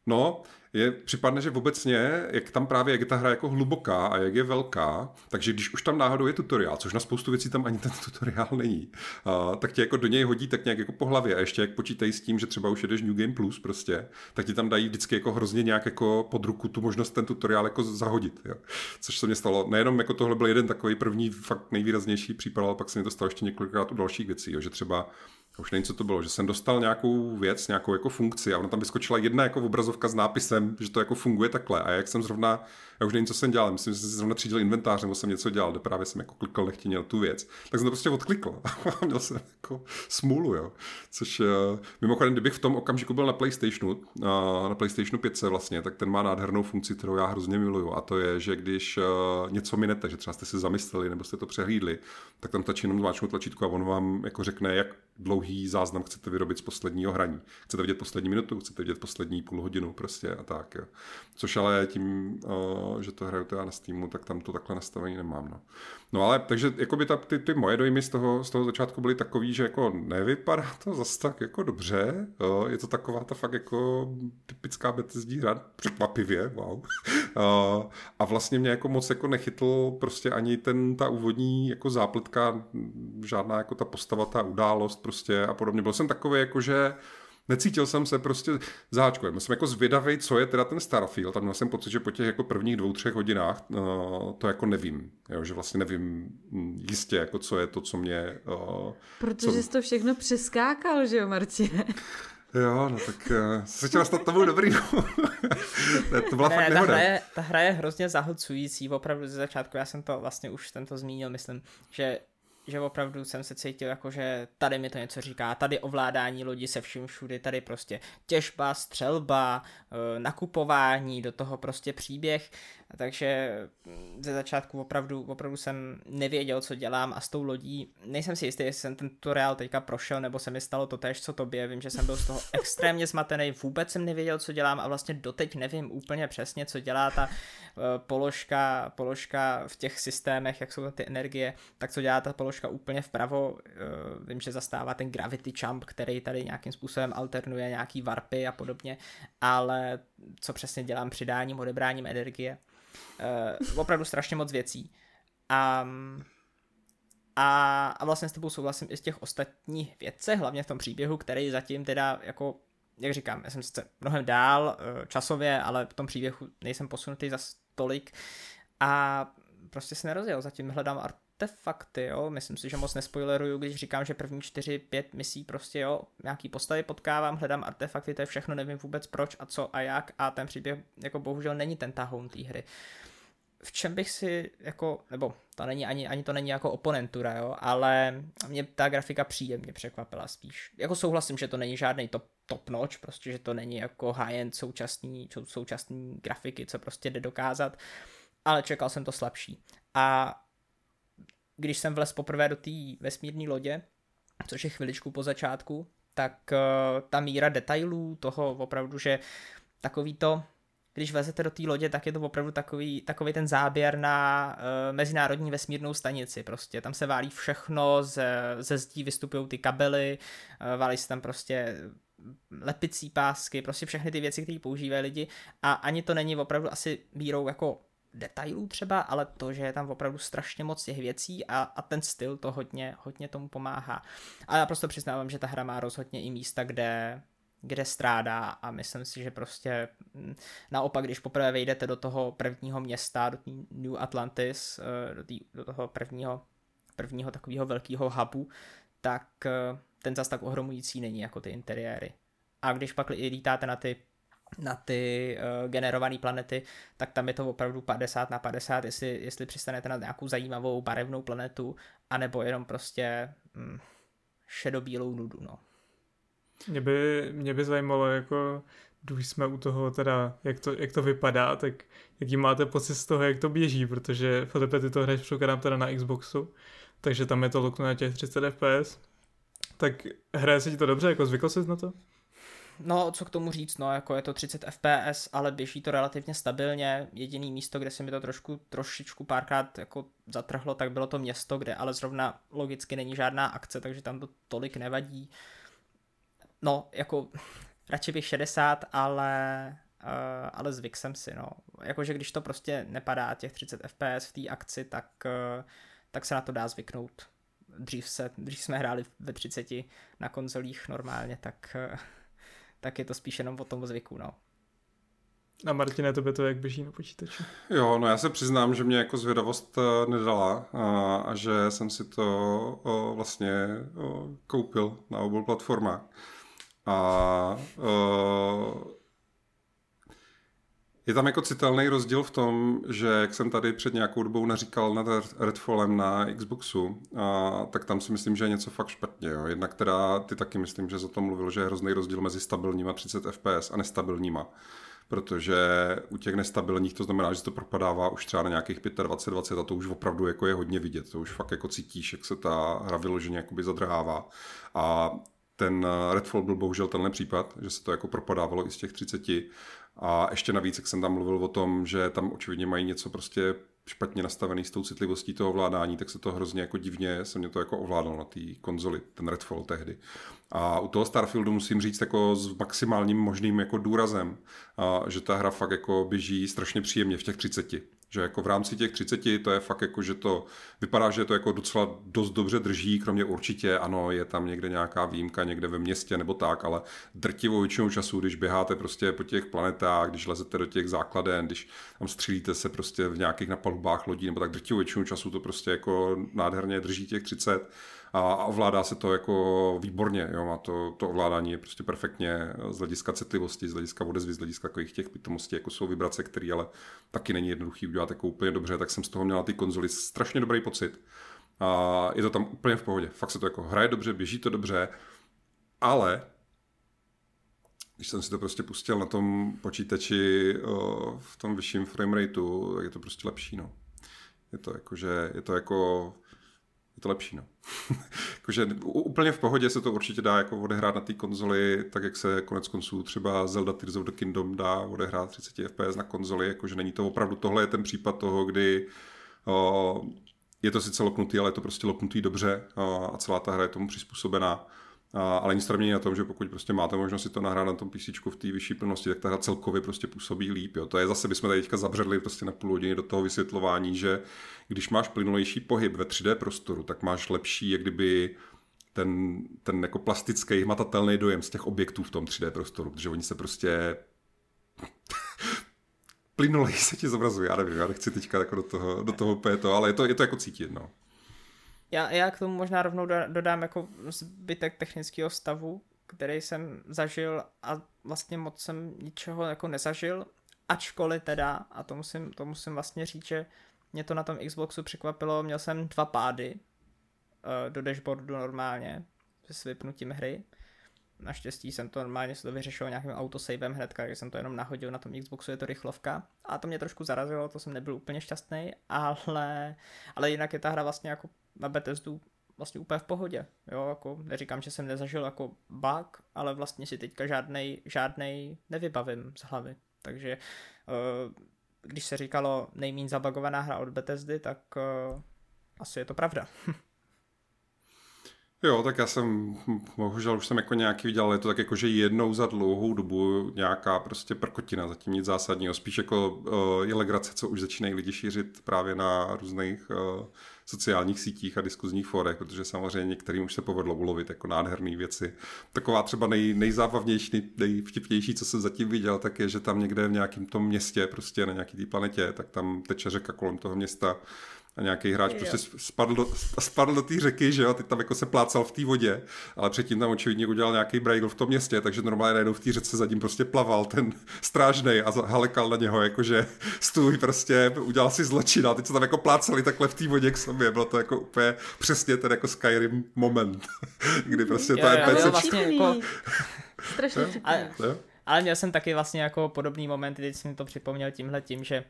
no, je, připadne, že obecně, jak tam právě, jak je ta hra jako hluboká a jak je velká, takže když už tam náhodou je tutoriál, což na spoustu věcí tam ani ten tutoriál není, uh, tak tě jako do něj hodí tak nějak jako po hlavě a ještě jak počítají s tím, že třeba už jedeš New Game Plus prostě, tak ti tam dají vždycky jako hrozně nějak jako pod ruku tu možnost ten tutoriál jako zahodit, jo. což se mě stalo. Nejenom jako tohle byl jeden takový první fakt nejvýraznější případ, ale pak se mi to stalo ještě několikrát u dalších věcí, jo, že třeba už nevím, co to bylo, že jsem dostal nějakou věc, nějakou jako funkci a ona tam vyskočila jedna jako obrazovka s nápisem, že to jako funguje takhle. A jak jsem zrovna já už nevím, co jsem dělal, myslím, že jsem si zrovna třídil inventář, nebo jsem něco dělal, kde právě jsem jako klikal nechtěně tu věc, tak jsem to prostě odklikl a měl jsem jako smůlu, jo. Což uh, mimochodem, kdybych v tom okamžiku byl na PlayStationu, uh, na PlayStationu 5 vlastně, tak ten má nádhernou funkci, kterou já hrozně miluju a to je, že když uh, něco minete, že třeba jste si zamysleli nebo jste to přehlídli, tak tam stačí jenom zmáčknout tlačítko a on vám jako řekne, jak dlouhý záznam chcete vyrobit z posledního hraní. Chcete vidět poslední minutu, chcete vidět poslední půl hodinu prostě a tak. Jo. Což ale tím, uh, že to hraju teda na Steamu, tak tam to takhle nastavení nemám. No, no ale takže jakoby ta, ty, ty, moje dojmy z toho, z toho začátku byly takový, že jako nevypadá to zas tak jako dobře. Jo. Je to taková ta fakt jako typická Bethesdí hra, překvapivě, wow. A vlastně mě jako moc jako nechytl prostě ani ten, ta úvodní jako zápletka, žádná jako ta postava, ta událost prostě a podobně. Byl jsem takový jako, že necítil jsem se prostě záčkově. Jsem jako zvědavý, co je teda ten Starfield a měl jsem pocit, že po těch jako prvních dvou, třech hodinách uh, to jako nevím. Jo, že vlastně nevím jistě, jako co je to, co mě... Uh, Protože co... jsi to všechno přeskákal, že jo, Martine? Jo, no tak uh, se chtěl stát tomu dobrý. ne, to byla ne, fakt ta hra, je, ta hra je hrozně zahlcující, opravdu ze začátku, já jsem to vlastně už tento zmínil, myslím, že že opravdu jsem se cítil jako, že tady mi to něco říká, tady ovládání lodi se vším všudy, tady prostě těžba, střelba, eh, nakupování, do toho prostě příběh takže mm, ze začátku opravdu, opravdu jsem nevěděl, co dělám a s tou lodí, nejsem si jistý, jestli jsem ten tutoriál teďka prošel, nebo se mi stalo to tež, co tobě, vím, že jsem byl z toho extrémně zmatený, vůbec jsem nevěděl, co dělám a vlastně doteď nevím úplně přesně, co dělá ta uh, položka, položka v těch systémech, jak jsou ty energie, tak co dělá ta položka úplně vpravo, uh, vím, že zastává ten gravity jump, který tady nějakým způsobem alternuje nějaký warpy a podobně, ale co přesně dělám přidáním, odebráním energie, Uh, opravdu strašně moc věcí. A, a, a vlastně s tebou souhlasím i z těch ostatních věcech, hlavně v tom příběhu, který zatím teda jako jak říkám, já jsem sice mnohem dál uh, časově, ale v tom příběhu nejsem posunutý za tolik a prostě se nerozjel, zatím hledám artefakty, jo, myslím si, že moc nespoileruju, když říkám, že první 4-5 misí prostě, jo, nějaký postavy potkávám, hledám artefakty, to je všechno, nevím vůbec proč a co a jak a ten příběh jako bohužel není ten tahoun té hry. V čem bych si jako, nebo to není ani, ani to není jako oponentura, jo, ale mě ta grafika příjemně překvapila spíš. Jako souhlasím, že to není žádný top, top notch, prostě, že to není jako high-end současný, současný grafiky, co prostě jde dokázat, ale čekal jsem to slabší. A když jsem vlez poprvé do té vesmírné lodě, což je chviličku po začátku, tak uh, ta míra detailů toho opravdu, že takový to, když vezete do té lodě, tak je to opravdu takový, takový ten záběr na uh, mezinárodní vesmírnou stanici. Prostě tam se válí všechno, ze, ze zdí vystupují ty kabely, uh, válí se tam prostě lepicí pásky, prostě všechny ty věci, které používají lidi a ani to není opravdu asi mírou jako detailů třeba, ale to, že je tam opravdu strašně moc těch věcí a, a ten styl to hodně, hodně tomu pomáhá. A já prostě přiznávám, že ta hra má rozhodně i místa, kde, kde strádá a myslím si, že prostě mm, naopak, když poprvé vejdete do toho prvního města, do New Atlantis, eh, do, tý, do toho prvního, prvního takového velkého hubu, tak eh, ten zas tak ohromující není jako ty interiéry. A když pak lítáte na ty na ty uh, generované planety, tak tam je to opravdu 50 na 50, jestli, jestli přistanete na nějakou zajímavou barevnou planetu, anebo jenom prostě mm, šedobílou nudu, no. Mě by, mě by zajímalo, jako když jsme u toho teda, jak to, jak to vypadá, tak jaký máte pocit z toho, jak to běží, protože Filipe, ty to hraješ předpokládám teda na Xboxu, takže tam je to loknu na těch 30 fps, tak hraje se ti to dobře, jako zvykl jsi na to? No, co k tomu říct, no, jako je to 30 fps, ale běží to relativně stabilně. Jediný místo, kde se mi to trošku, trošičku párkrát jako zatrhlo, tak bylo to město, kde ale zrovna logicky není žádná akce, takže tam to tolik nevadí. No, jako radši bych 60, ale, uh, ale zvyk jsem si, no. Jakože když to prostě nepadá těch 30 fps v té akci, tak, uh, tak se na to dá zvyknout. Dřív, se, dřív jsme hráli ve 30 na konzolích normálně, tak, uh, tak je to spíš jenom o tom zvyku, no. A Martine, tobě to jak běží na počítači? Jo, no já se přiznám, že mě jako zvědavost eh, nedala a, a že jsem si to o, vlastně o, koupil na obou platformách. A o, je tam jako citelný rozdíl v tom, že jak jsem tady před nějakou dobou naříkal nad Redfallem na Xboxu, a, tak tam si myslím, že je něco fakt špatně. Jo. Jednak teda ty taky myslím, že za to mluvil, že je hrozný rozdíl mezi stabilníma 30 FPS a nestabilníma. Protože u těch nestabilních to znamená, že to propadává už třeba na nějakých 25, 20 a to už opravdu jako je hodně vidět. To už fakt jako cítíš, jak se ta hra vyloženě jakoby zadrhává. A ten Redfall byl bohužel tenhle případ, že se to jako propadávalo i z těch 30 a ještě navíc, jak jsem tam mluvil o tom, že tam očividně mají něco prostě špatně nastavený s tou citlivostí toho ovládání, tak se to hrozně jako divně, se mě to jako ovládalo na té konzoli, ten Redfall tehdy. A u toho Starfieldu musím říct jako s maximálním možným jako důrazem, a, že ta hra fakt jako běží strašně příjemně v těch 30. Že jako v rámci těch 30 to je fakt jako, že to vypadá, že to jako docela dost dobře drží, kromě určitě, ano, je tam někde nějaká výjimka někde ve městě nebo tak, ale drtivou většinou času, když běháte prostě po těch planetách, když lezete do těch základen, když tam střílíte se prostě v nějakých napalubách lodí, nebo tak drtivou většinou času to prostě jako nádherně drží těch 30 a, ovládá se to jako výborně. Jo? A to, to ovládání je prostě perfektně z hlediska citlivosti, z hlediska odezvy, z hlediska takových těch pitomostí, jako jsou vibrace, které ale taky není jednoduchý udělat jako úplně dobře, tak jsem z toho měla ty konzoli strašně dobrý pocit. A je to tam úplně v pohodě. Fakt se to jako hraje dobře, běží to dobře, ale když jsem si to prostě pustil na tom počítači v tom vyšším framerateu, tak je to prostě lepší, no. Je to jako, že je to jako je to lepší, no. Jakože úplně v pohodě se to určitě dá jako odehrát na té konzoli, tak jak se konec konců třeba Zelda Tears of the Kingdom dá odehrát 30 FPS na konzoli, jakože není to opravdu, tohle je ten případ toho, kdy o, je to sice lopnutý, ale je to prostě lopnutý dobře o, a celá ta hra je tomu přizpůsobená. A, ale nic to na tom, že pokud prostě máte možnost si to nahrát na tom PC v té vyšší plnosti, tak ta hra celkově prostě působí líp. Jo. To je zase, bychom tady teďka zabředli prostě na půl hodiny do toho vysvětlování, že když máš plynulejší pohyb ve 3D prostoru, tak máš lepší, jak kdyby ten, ten jako plastický, hmatatelný dojem z těch objektů v tom 3D prostoru, protože oni se prostě plynulej se ti zobrazuje, já nevím, já nechci teďka jako do toho, do toho to, ale je to, je to jako cítit, no. Já, já k tomu možná rovnou dodám jako zbytek technického stavu, který jsem zažil a vlastně moc jsem ničeho jako nezažil, ačkoliv teda, a to musím, to musím vlastně říct, že mě to na tom Xboxu překvapilo, měl jsem dva pády uh, do dashboardu normálně, s vypnutím hry. Naštěstí jsem to normálně si to vyřešil nějakým autosavem hned, když jsem to jenom nahodil na tom Xboxu, je to rychlovka. A to mě trošku zarazilo, to jsem nebyl úplně šťastný, ale, ale jinak je ta hra vlastně jako na Bethesdu vlastně úplně v pohodě. Jo, jako neříkám, že jsem nezažil jako bug, ale vlastně si teďka žádnej, žádnej nevybavím z hlavy. Takže uh, když se říkalo nejméně zabagovaná hra od Bethesdy, tak uh, asi je to pravda. Jo, tak já jsem, bohužel už jsem jako nějaký viděl, ale je to tak jako, že jednou za dlouhou dobu nějaká prostě prkotina, zatím nic zásadního, spíš jako uh, je legrace, co už začínají lidi šířit právě na různých uh, sociálních sítích a diskuzních fórech, protože samozřejmě některým už se povedlo ulovit jako nádherné věci. Taková třeba nej, nejzábavnější, nejvtipnější, co jsem zatím viděl, tak je, že tam někde v nějakém tom městě, prostě na nějaký té planetě, tak tam teče řeka kolem toho města a nějaký hráč jo. prostě spadl do, spadl do té řeky, že jo, ty tam jako se plácal v té vodě, ale předtím tam očividně udělal nějaký brajl v tom městě, takže normálně najednou v té řece za ním prostě plaval ten strážnej a halekal na něho, jakože stůj prostě, udělal si zločin. A teď se tam jako plácali takhle v té vodě k sobě, bylo to jako úplně přesně ten jako Skyrim moment, kdy prostě to je jo, vlastně jako... Strašně ale, ale měl jsem taky vlastně jako podobný moment, teď jsem to připomněl tímhle tím, že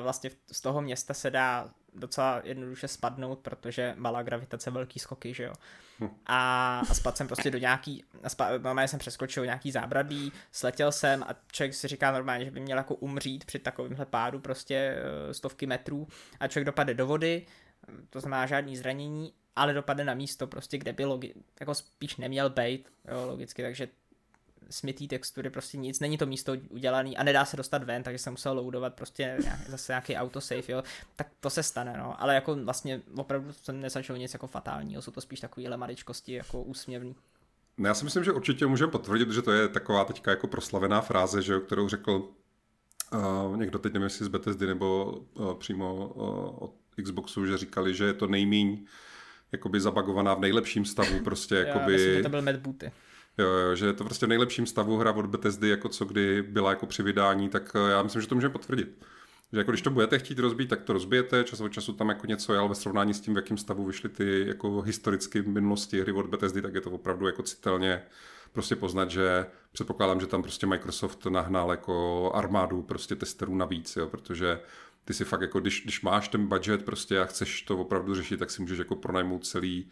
vlastně z toho města se dá docela jednoduše spadnout, protože malá gravitace, velký skoky, že jo. Hm. A, a spadl jsem prostě do nějaký, spa, normálně jsem přeskočil nějaký zábradlí, sletěl jsem a člověk si říká normálně, že by měl jako umřít při takovémhle pádu prostě eh, stovky metrů a člověk dopadne do vody, to znamená žádný zranění, ale dopadne na místo prostě, kde by logi- jako spíš neměl být, jo, logicky, takže smitý textury, prostě nic, není to místo udělané a nedá se dostat ven, takže jsem musel loadovat prostě nějak, zase nějaký autosave, jo, tak to se stane, no, ale jako vlastně opravdu jsem nezažil nic jako fatálního, jsou to spíš takovýhle maličkosti jako úsměvný. No já si myslím, že určitě můžeme potvrdit, že to je taková teďka jako proslavená fráze, že, kterou řekl uh, někdo teď nevím, jestli z Bethesdy nebo uh, přímo uh, od Xboxu, že říkali, že je to nejmíň jakoby zabagovaná v nejlepším stavu, prostě jakoby... Já myslím, že to byl Matt Booty. Jo, jo, že je to prostě v nejlepším stavu hra od Bethesdy, jako co kdy byla jako při vydání, tak eh, já myslím, že to můžeme potvrdit. Že jako když to budete chtít rozbít, tak to rozbijete, čas od času tam jako něco je, ale ve srovnání s tím, v jakém stavu vyšly ty jako historicky minulosti hry od Bethesdy, tak je to opravdu jako citelně prostě poznat, že předpokládám, že tam prostě Microsoft nahnal jako armádu prostě testerů navíc, jo, protože ty si fakt jako, když, když máš ten budget prostě a chceš to opravdu řešit, tak si můžeš jako pronajmout celý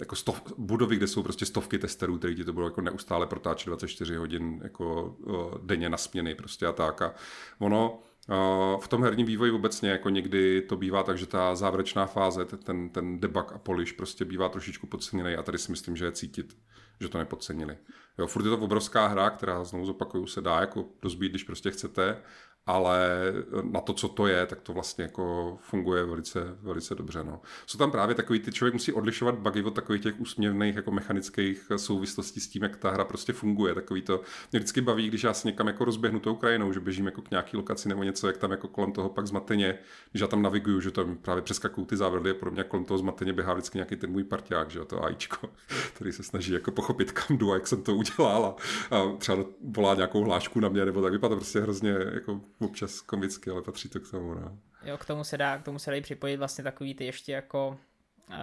Jako stov, budovy, kde jsou prostě stovky testerů, který ti to budou jako neustále protáčet 24 hodin jako uh, denně na směny prostě a tak. A ono uh, v tom herním vývoji obecně jako někdy to bývá tak, že ta závěrečná fáze, ten, ten debug a polish prostě bývá trošičku podceněný a tady si myslím, že je cítit, že to nepodcenili. Jo, furt je to obrovská hra, která znovu zopakuju se dá jako rozbít, když prostě chcete, ale na to, co to je, tak to vlastně jako funguje velice, velice dobře. No. Jsou tam právě takový, ty člověk musí odlišovat bugy od takových těch úsměvných jako mechanických souvislostí s tím, jak ta hra prostě funguje. Takový to mě vždycky baví, když já se někam jako rozběhnu tou krajinou, že běžím jako k nějaký lokaci nebo něco, jak tam jako kolem toho pak zmateně, když já tam naviguju, že tam právě přeskakují ty závrly a podobně, kolem toho zmateně běhá vždycky nějaký ten můj parťák, že to AIčko, který se snaží jako pochopit, kam jdu a jak jsem to udělal a, a třeba volá nějakou hlášku na mě, nebo tak vypadá prostě hrozně jako občas komicky, ale patří to k tomu, no. Jo, k tomu se dá, k tomu se dají připojit vlastně takový ty ještě jako uh,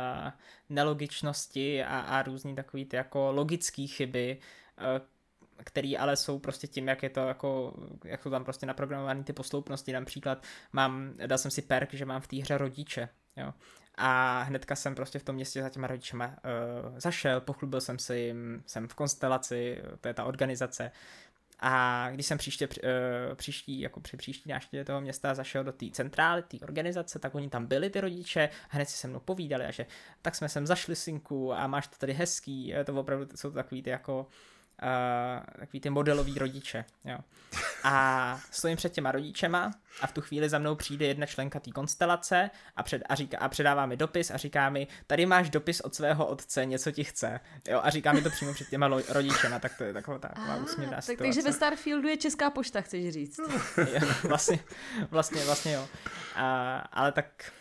nelogičnosti a, a různý takový ty jako logické chyby, uh, který ale jsou prostě tím, jak je to jako, jak jsou tam prostě naprogramované ty posloupnosti. Například mám, dal jsem si perk, že mám v té hře rodiče, jo. A hnedka jsem prostě v tom městě za těma rodičema uh, zašel, pochlubil jsem si jim, jsem v konstelaci, to je ta organizace, a když jsem příště, uh, příští, jako při příští návštěvě toho města zašel do té centrály, té organizace, tak oni tam byli ty rodiče, hned si se mnou povídali a že tak jsme sem zašli synku a máš to tady hezký, to opravdu jsou to takový ty jako uh, takový ty modelový rodiče. Jo. A stojím před těma rodičema a v tu chvíli za mnou přijde jedna členka té konstelace a, před, a, říká, a předává mi dopis a říká mi, tady máš dopis od svého otce, něco ti chce. Jo, a říká mi to přímo před těma lo, rodičema, tak to je taková taková úsměvná tak, situace. Takže ve Starfieldu je Česká pošta, chceš říct. jo, vlastně, vlastně, vlastně jo. A, ale tak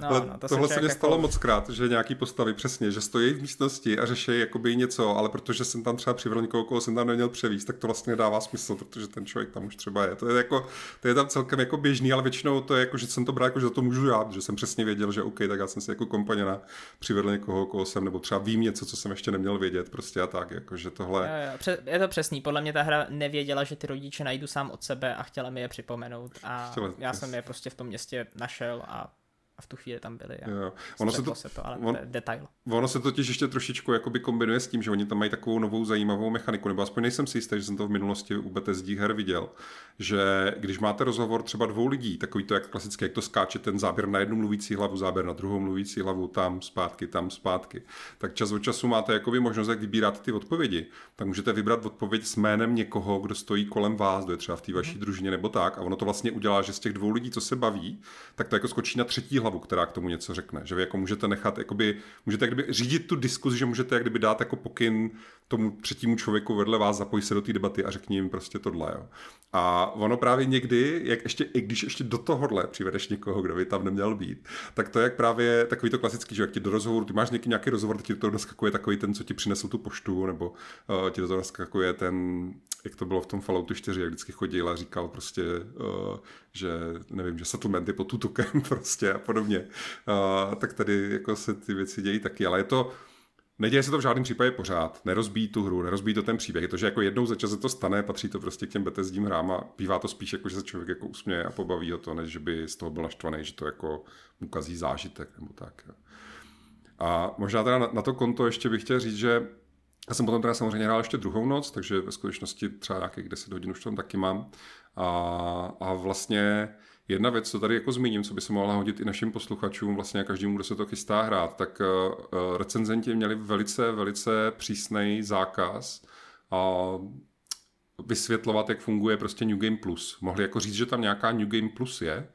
No, ale no, to tohle se mě jako... stalo moc krát, že nějaký postavy přesně, že stojí v místnosti a řeší jakoby něco, ale protože jsem tam třeba přivrl někoho, koho jsem tam neměl převíst, tak to vlastně nedává smysl, protože ten člověk tam už třeba je. To je, jako, to je tam celkem jako běžný, ale většinou to je jako, že jsem to bral jako, že za to můžu já, že jsem přesně věděl, že OK, tak já jsem si jako kompaněna přivedl někoho, koho jsem, nebo třeba vím něco, co jsem ještě neměl vědět, prostě a tak, jako, že tohle. Jo, jo, je to přesný, podle mě ta hra nevěděla, že ty rodiče najdu sám od sebe a chtěla mi je připomenout a chtěla, já jsem je prostě v tom městě našel a a v tu chvíli tam byli. A jo. Ono se to, se to, ale on, to je detail. Ono se totiž ještě trošičku jakoby kombinuje s tím, že oni tam mají takovou novou zajímavou mechaniku, nebo aspoň nejsem si jistý, že jsem to v minulosti u BTSD her viděl, že když máte rozhovor třeba dvou lidí, takový to jak klasicky, jak to skáče ten záběr na jednu mluvící hlavu, záběr na druhou mluvící hlavu, tam zpátky, tam zpátky, tak čas od času máte jakoby možnost, jak vybírat ty odpovědi. Tak můžete vybrat odpověď s jménem někoho, kdo stojí kolem vás, kdo je třeba v té vaší mhm. družině nebo tak, a ono to vlastně udělá, že z těch dvou lidí, co se baví, tak to jako skočí na třetí hlavu, která k tomu něco řekne. Že vy jako můžete nechat, jakoby, můžete kdyby řídit tu diskuzi, že můžete jak kdyby dát jako pokyn tomu třetímu člověku vedle vás, zapoj se do té debaty a řekni jim prostě tohle. Jo. A ono právě někdy, jak ještě, i když ještě do tohohle přivedeš někoho, kdo by tam neměl být, tak to je jak právě takový to klasický, že jak ti do rozhovoru, ty máš něký nějaký rozhovor, ti do toho doskakuje takový ten, co ti přinesou tu poštu, nebo uh, ti do toho doskakuje ten, jak to bylo v tom Falloutu 4, jak vždycky chodil a říkal prostě, uh, že nevím, že settlement je pod tutukem prostě a podobně. Uh, tak tady jako se ty věci dějí taky, ale je to, Neděje se to v žádném případě pořád, nerozbíjí tu hru, nerozbíjí to ten příběh. Je to, že jako jednou za čas se to stane, patří to prostě k těm betezdím hrám a bývá to spíš jako, že se člověk jako usměje a pobaví o to, než že by z toho byl naštvaný, že to jako mu kazí zážitek nebo tak. A možná teda na, na to konto ještě bych chtěl říct, že já jsem potom teda samozřejmě hrál ještě druhou noc, takže ve skutečnosti třeba nějakých 10 hodin už tam taky mám. A, a vlastně Jedna věc, co tady jako zmíním, co by se mohla hodit i našim posluchačům, vlastně každému, kdo se to chystá hrát, tak uh, recenzenti měli velice, velice přísný zákaz a vysvětlovat, jak funguje prostě New Game Plus. Mohli jako říct, že tam nějaká New Game Plus je,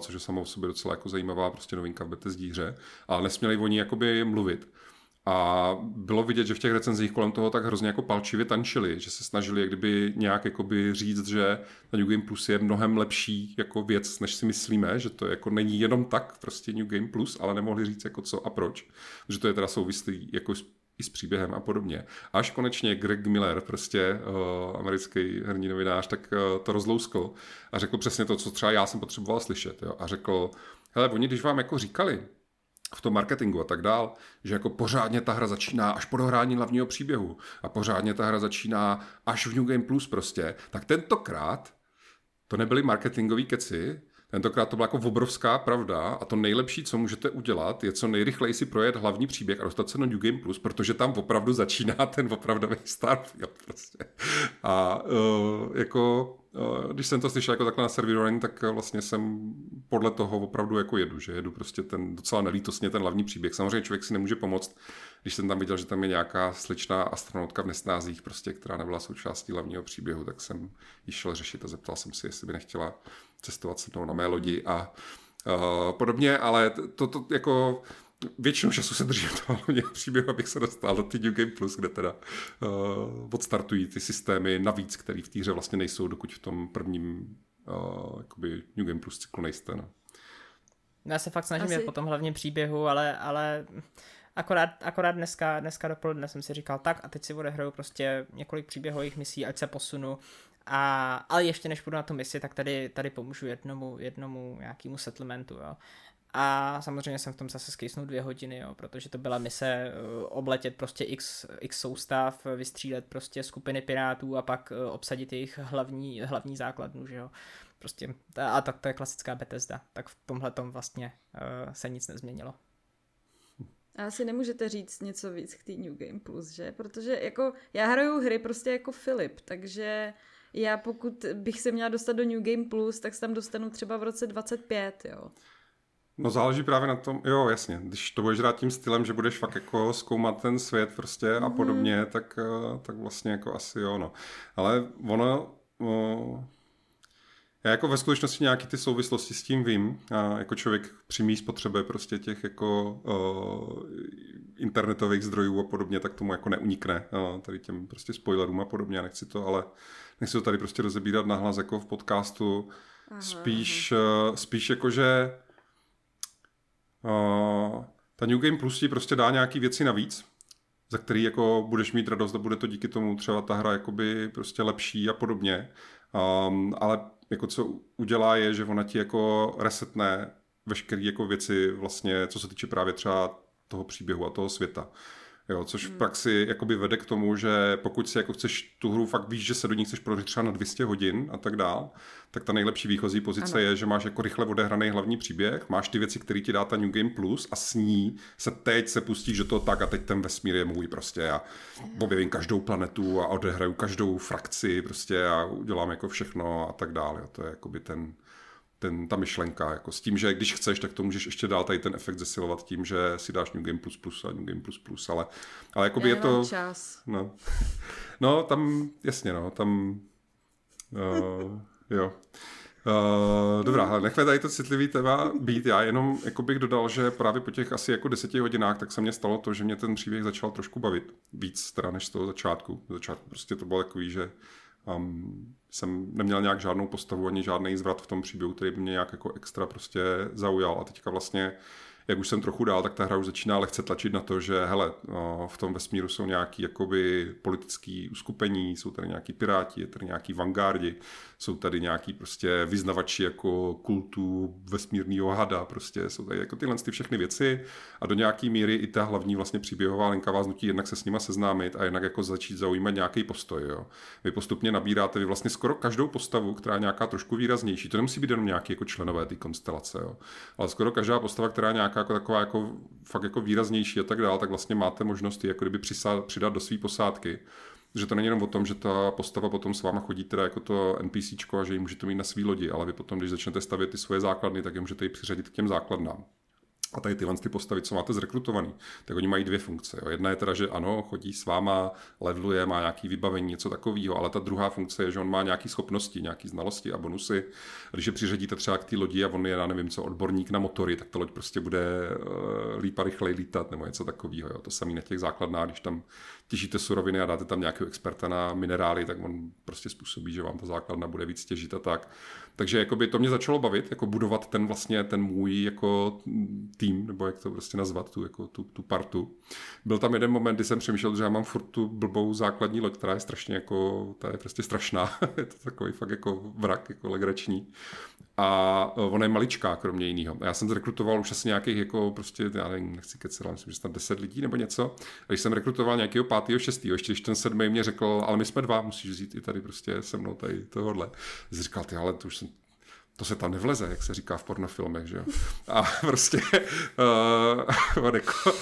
což je samo o sobě docela jako zajímavá prostě novinka v Bethesdě hře, ale nesměli oni jakoby mluvit. A bylo vidět, že v těch recenzích kolem toho tak hrozně jako palčivě tančili, že se snažili jak kdyby nějak jakoby říct, že ta New Game Plus je mnohem lepší jako věc, než si myslíme, že to jako není jenom tak prostě New Game Plus, ale nemohli říct jako co a proč. Že to je teda souvislý jako i s příběhem a podobně. Až konečně Greg Miller, prostě uh, americký herní novinář, tak uh, to rozlouskl a řekl přesně to, co třeba já jsem potřeboval slyšet. Jo? A řekl, hele, oni když vám jako říkali, v tom marketingu a tak dál, že jako pořádně ta hra začíná až po dohrání hlavního příběhu a pořádně ta hra začíná až v New Game Plus prostě, tak tentokrát to nebyly marketingové keci, Tentokrát to byla jako obrovská pravda a to nejlepší, co můžete udělat, je co nejrychleji si projet hlavní příběh a dostat se na New Game Plus, protože tam opravdu začíná ten opravdový Starfield. Prostě. A uh, jako když jsem to slyšel jako takhle na serverování, tak vlastně jsem podle toho opravdu jako jedu, že jedu prostě ten docela nelítostně ten hlavní příběh. Samozřejmě člověk si nemůže pomoct, když jsem tam viděl, že tam je nějaká sličná astronautka v nesnázích, prostě, která nebyla součástí hlavního příběhu, tak jsem ji šel řešit a zeptal jsem si, jestli by nechtěla cestovat se mnou na mé lodi a uh, podobně, ale to, to jako většinu času se držím toho hlavního příběhu, abych se dostal do ty New Game Plus, kde teda uh, odstartují ty systémy navíc, které v té hře vlastně nejsou, dokud v tom prvním uh, jakoby New Game Plus cyklu nejste. No. Já se fakt snažím Asi... po tom hlavním příběhu, ale, ale Akorát, akorát dneska, dneska dopoledne jsem si říkal tak a teď si odehraju prostě několik příběhových misí, ať se posunu. A, ale ještě než půjdu na tu misi, tak tady, tady pomůžu jednomu, jednomu nějakému settlementu, jo. A samozřejmě jsem v tom zase skejsnul dvě hodiny, jo, protože to byla mise eh, obletět prostě x, x soustav, vystřílet prostě skupiny pirátů a pak eh, obsadit jejich hlavní, hlavní základnu, že jo. Prostě, a tak to je klasická Bethesda, tak v tomhle tom vlastně uh, se nic nezměnilo. A asi nemůžete říct něco víc k té New Game Plus, že? Protože jako já hraju hry prostě jako Filip, takže já pokud bych se měla dostat do New Game Plus, tak se tam dostanu třeba v roce 25, jo. No záleží právě na tom, jo jasně, když to budeš hrát tím stylem, že budeš fakt jako zkoumat ten svět prostě a mhm. podobně, tak, eh, tak vlastně jako asi jo, no. Ale ono, o, já jako ve skutečnosti nějaký ty souvislosti s tím vím. A jako člověk přímý spotřebe prostě těch jako uh, internetových zdrojů a podobně, tak tomu jako neunikne uh, tady těm prostě spoilerům a podobně. Nechci to, ale nechci to tady prostě rozebírat nahlas jako v podcastu. Aha, spíš, aha. Spíš jako, že uh, ta New Game Plus ti prostě dá nějaký věci navíc, za který jako budeš mít radost a bude to díky tomu třeba ta hra jakoby prostě lepší a podobně. Um, ale jako co udělá je, že ona ti jako resetne veškeré jako věci vlastně, co se týče právě třeba toho příběhu a toho světa. Jo, což v praxi jakoby vede k tomu, že pokud si jako chceš tu hru, fakt víš, že se do ní chceš prožít třeba na 200 hodin a tak dál, tak ta nejlepší výchozí pozice ano. je, že máš jako rychle odehraný hlavní příběh, máš ty věci, které ti dá ta New Game Plus a s ní se teď se pustíš do toho tak a teď ten vesmír je můj prostě a objevím každou planetu a odehraju každou frakci prostě a udělám jako všechno a tak dále. To je jakoby ten, ten, ta myšlenka, jako s tím, že když chceš, tak to můžeš ještě dál tady ten efekt zesilovat tím, že si dáš New Game Plus Plus a New Game Plus Plus, ale, ale jakoby Já je to... čas. No. no, tam, jasně, no, tam, uh, jo. Uh, dobrá, ale nechme tady to citlivý téma být. Já jenom jako bych dodal, že právě po těch asi jako deseti hodinách tak se mně stalo to, že mě ten příběh začal trošku bavit. Víc teda než z toho začátku. Z začátku prostě to bylo takový, že um, jsem neměl nějak žádnou postavu ani žádný zvrat v tom příběhu, který by mě nějak jako extra prostě zaujal. A teďka vlastně jak už jsem trochu dál, tak ta hra už začíná lehce tlačit na to, že hele, v tom vesmíru jsou nějaký jakoby politický uskupení, jsou tady nějaký piráti, je tady nějaký vanguardi, jsou tady nějaký prostě vyznavači jako kultu vesmírného hada, prostě jsou tady jako tyhle ty všechny věci a do nějaký míry i ta hlavní vlastně příběhová linka vás nutí jednak se s nima seznámit a jednak jako začít zaujímat nějaký postoj. Jo. Vy postupně nabíráte vy vlastně skoro každou postavu, která je nějaká trošku výraznější. To nemusí být jenom nějaký jako členové té konstelace, jo. ale skoro každá postava, která je nějaká jako taková jako fakt jako výraznější a tak dále, tak vlastně máte možnost ji jako kdyby přidat do své posádky že to není jenom o tom, že ta postava potom s váma chodí teda jako to NPCčko a že ji můžete mít na svý lodi, ale vy potom, když začnete stavět ty svoje základny, tak je můžete ji přiřadit k těm základnám. A tady tyhle ty postavy, co máte zrekrutovaný, tak oni mají dvě funkce. Jo. Jedna je teda, že ano, chodí s váma, leveluje, má nějaký vybavení, něco takového, ale ta druhá funkce je, že on má nějaké schopnosti, nějaké znalosti a bonusy. Když je přiřadíte třeba k té lodi a on je, já nevím co, odborník na motory, tak ta loď prostě bude uh, líp a rychleji lítat nebo něco takového. Jo. To samé na těch základnách, když tam těžíte suroviny a dáte tam nějakého experta na minerály, tak on prostě způsobí, že vám ta základna bude víc těžit a tak. Takže jakoby to mě začalo bavit, jako budovat ten vlastně ten můj jako tým, nebo jak to prostě nazvat, tu, jako tu, tu partu. Byl tam jeden moment, kdy jsem přemýšlel, že já mám furt tu blbou základní loď, která je strašně jako, ta je prostě strašná. je to takový fakt jako vrak, jako legrační a e, ona je maličká, kromě jiného. Já jsem zrekrutoval už asi nějakých jako prostě, já nevím, nechci kecat, myslím, že tam 10 lidí nebo něco. A když jsem rekrutoval nějakého pátého, šestého, ještě když ten sedmý mě řekl, ale my jsme dva, musíš vzít i tady prostě se mnou tady tohohle. Jsi říkal, ty, ale to už jsem to se tam nevleze, jak se říká v pornofilmech, že jo. A prostě uh, ono, jako,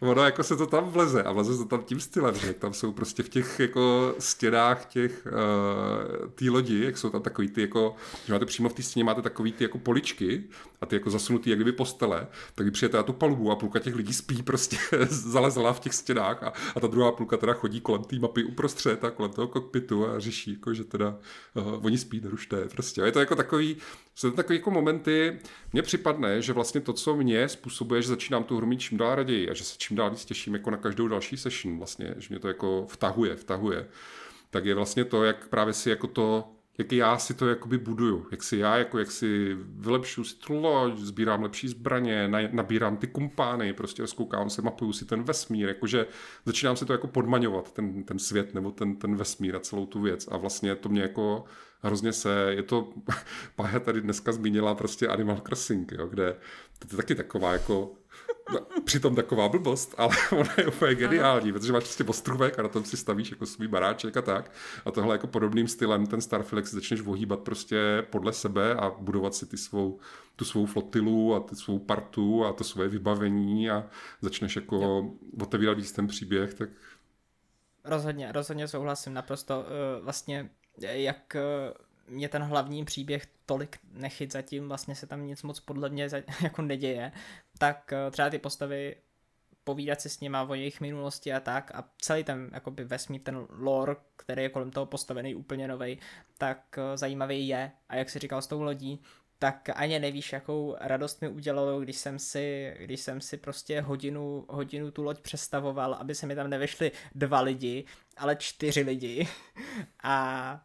ono jako se to tam vleze a vleze se to tam tím stylem, že tam jsou prostě v těch jako stěnách těch uh, té lodi, jak jsou tam takový ty jako, že máte přímo v té stěně máte takový ty jako poličky a ty jako zasunutý jak kdyby postele, tak vy přijete na tu palubu a půlka těch lidí spí prostě zalezla v těch stěnách a, a ta druhá půlka teda chodí kolem té mapy uprostřed a kolem toho kokpitu a řeší, jako, že teda uh, oni spí, nerušte, prostě. A je to jako takový, jsou to takové jako momenty, mně připadne, že vlastně to, co mě způsobuje, že začínám tu hru mít čím dál raději a že se čím dál víc těším jako na každou další session vlastně, že mě to jako vtahuje, vtahuje, tak je vlastně to, jak právě si jako to jak já si to jakoby buduju, jak si já jako jak si vylepšu si tu loď, sbírám lepší zbraně, nabírám ty kumpány, prostě rozkoukám se, mapuju si ten vesmír, jakože začínám si to jako podmaňovat, ten, ten svět nebo ten, ten vesmír a celou tu věc. A vlastně to mě jako hrozně se, je to, Pája tady dneska zmínila prostě Animal Crossing, jo, kde to je taky taková jako No, přitom taková blbost, ale ona je úplně geniální, protože máš prostě ostrůvek a na tom si stavíš jako svůj baráček a tak. A tohle jako podobným stylem ten Starfield si začneš vohýbat prostě podle sebe a budovat si ty svou, tu svou flotilu a tu svou partu a to svoje vybavení a začneš jako jo. otevírat víc ten příběh, tak Rozhodně, rozhodně souhlasím naprosto. Uh, vlastně jak uh, mě ten hlavní příběh tolik nechyt zatím, vlastně se tam nic moc podle mě jako neděje, tak uh, třeba ty postavy povídat si s nima o jejich minulosti a tak a celý ten jakoby vesmír, ten lore, který je kolem toho postavený úplně nový, tak zajímavý je a jak si říkal s tou lodí, tak ani nevíš, jakou radost mi udělalo, když jsem si, když jsem si prostě hodinu, hodinu tu loď přestavoval, aby se mi tam nevešli dva lidi, ale čtyři lidi. A,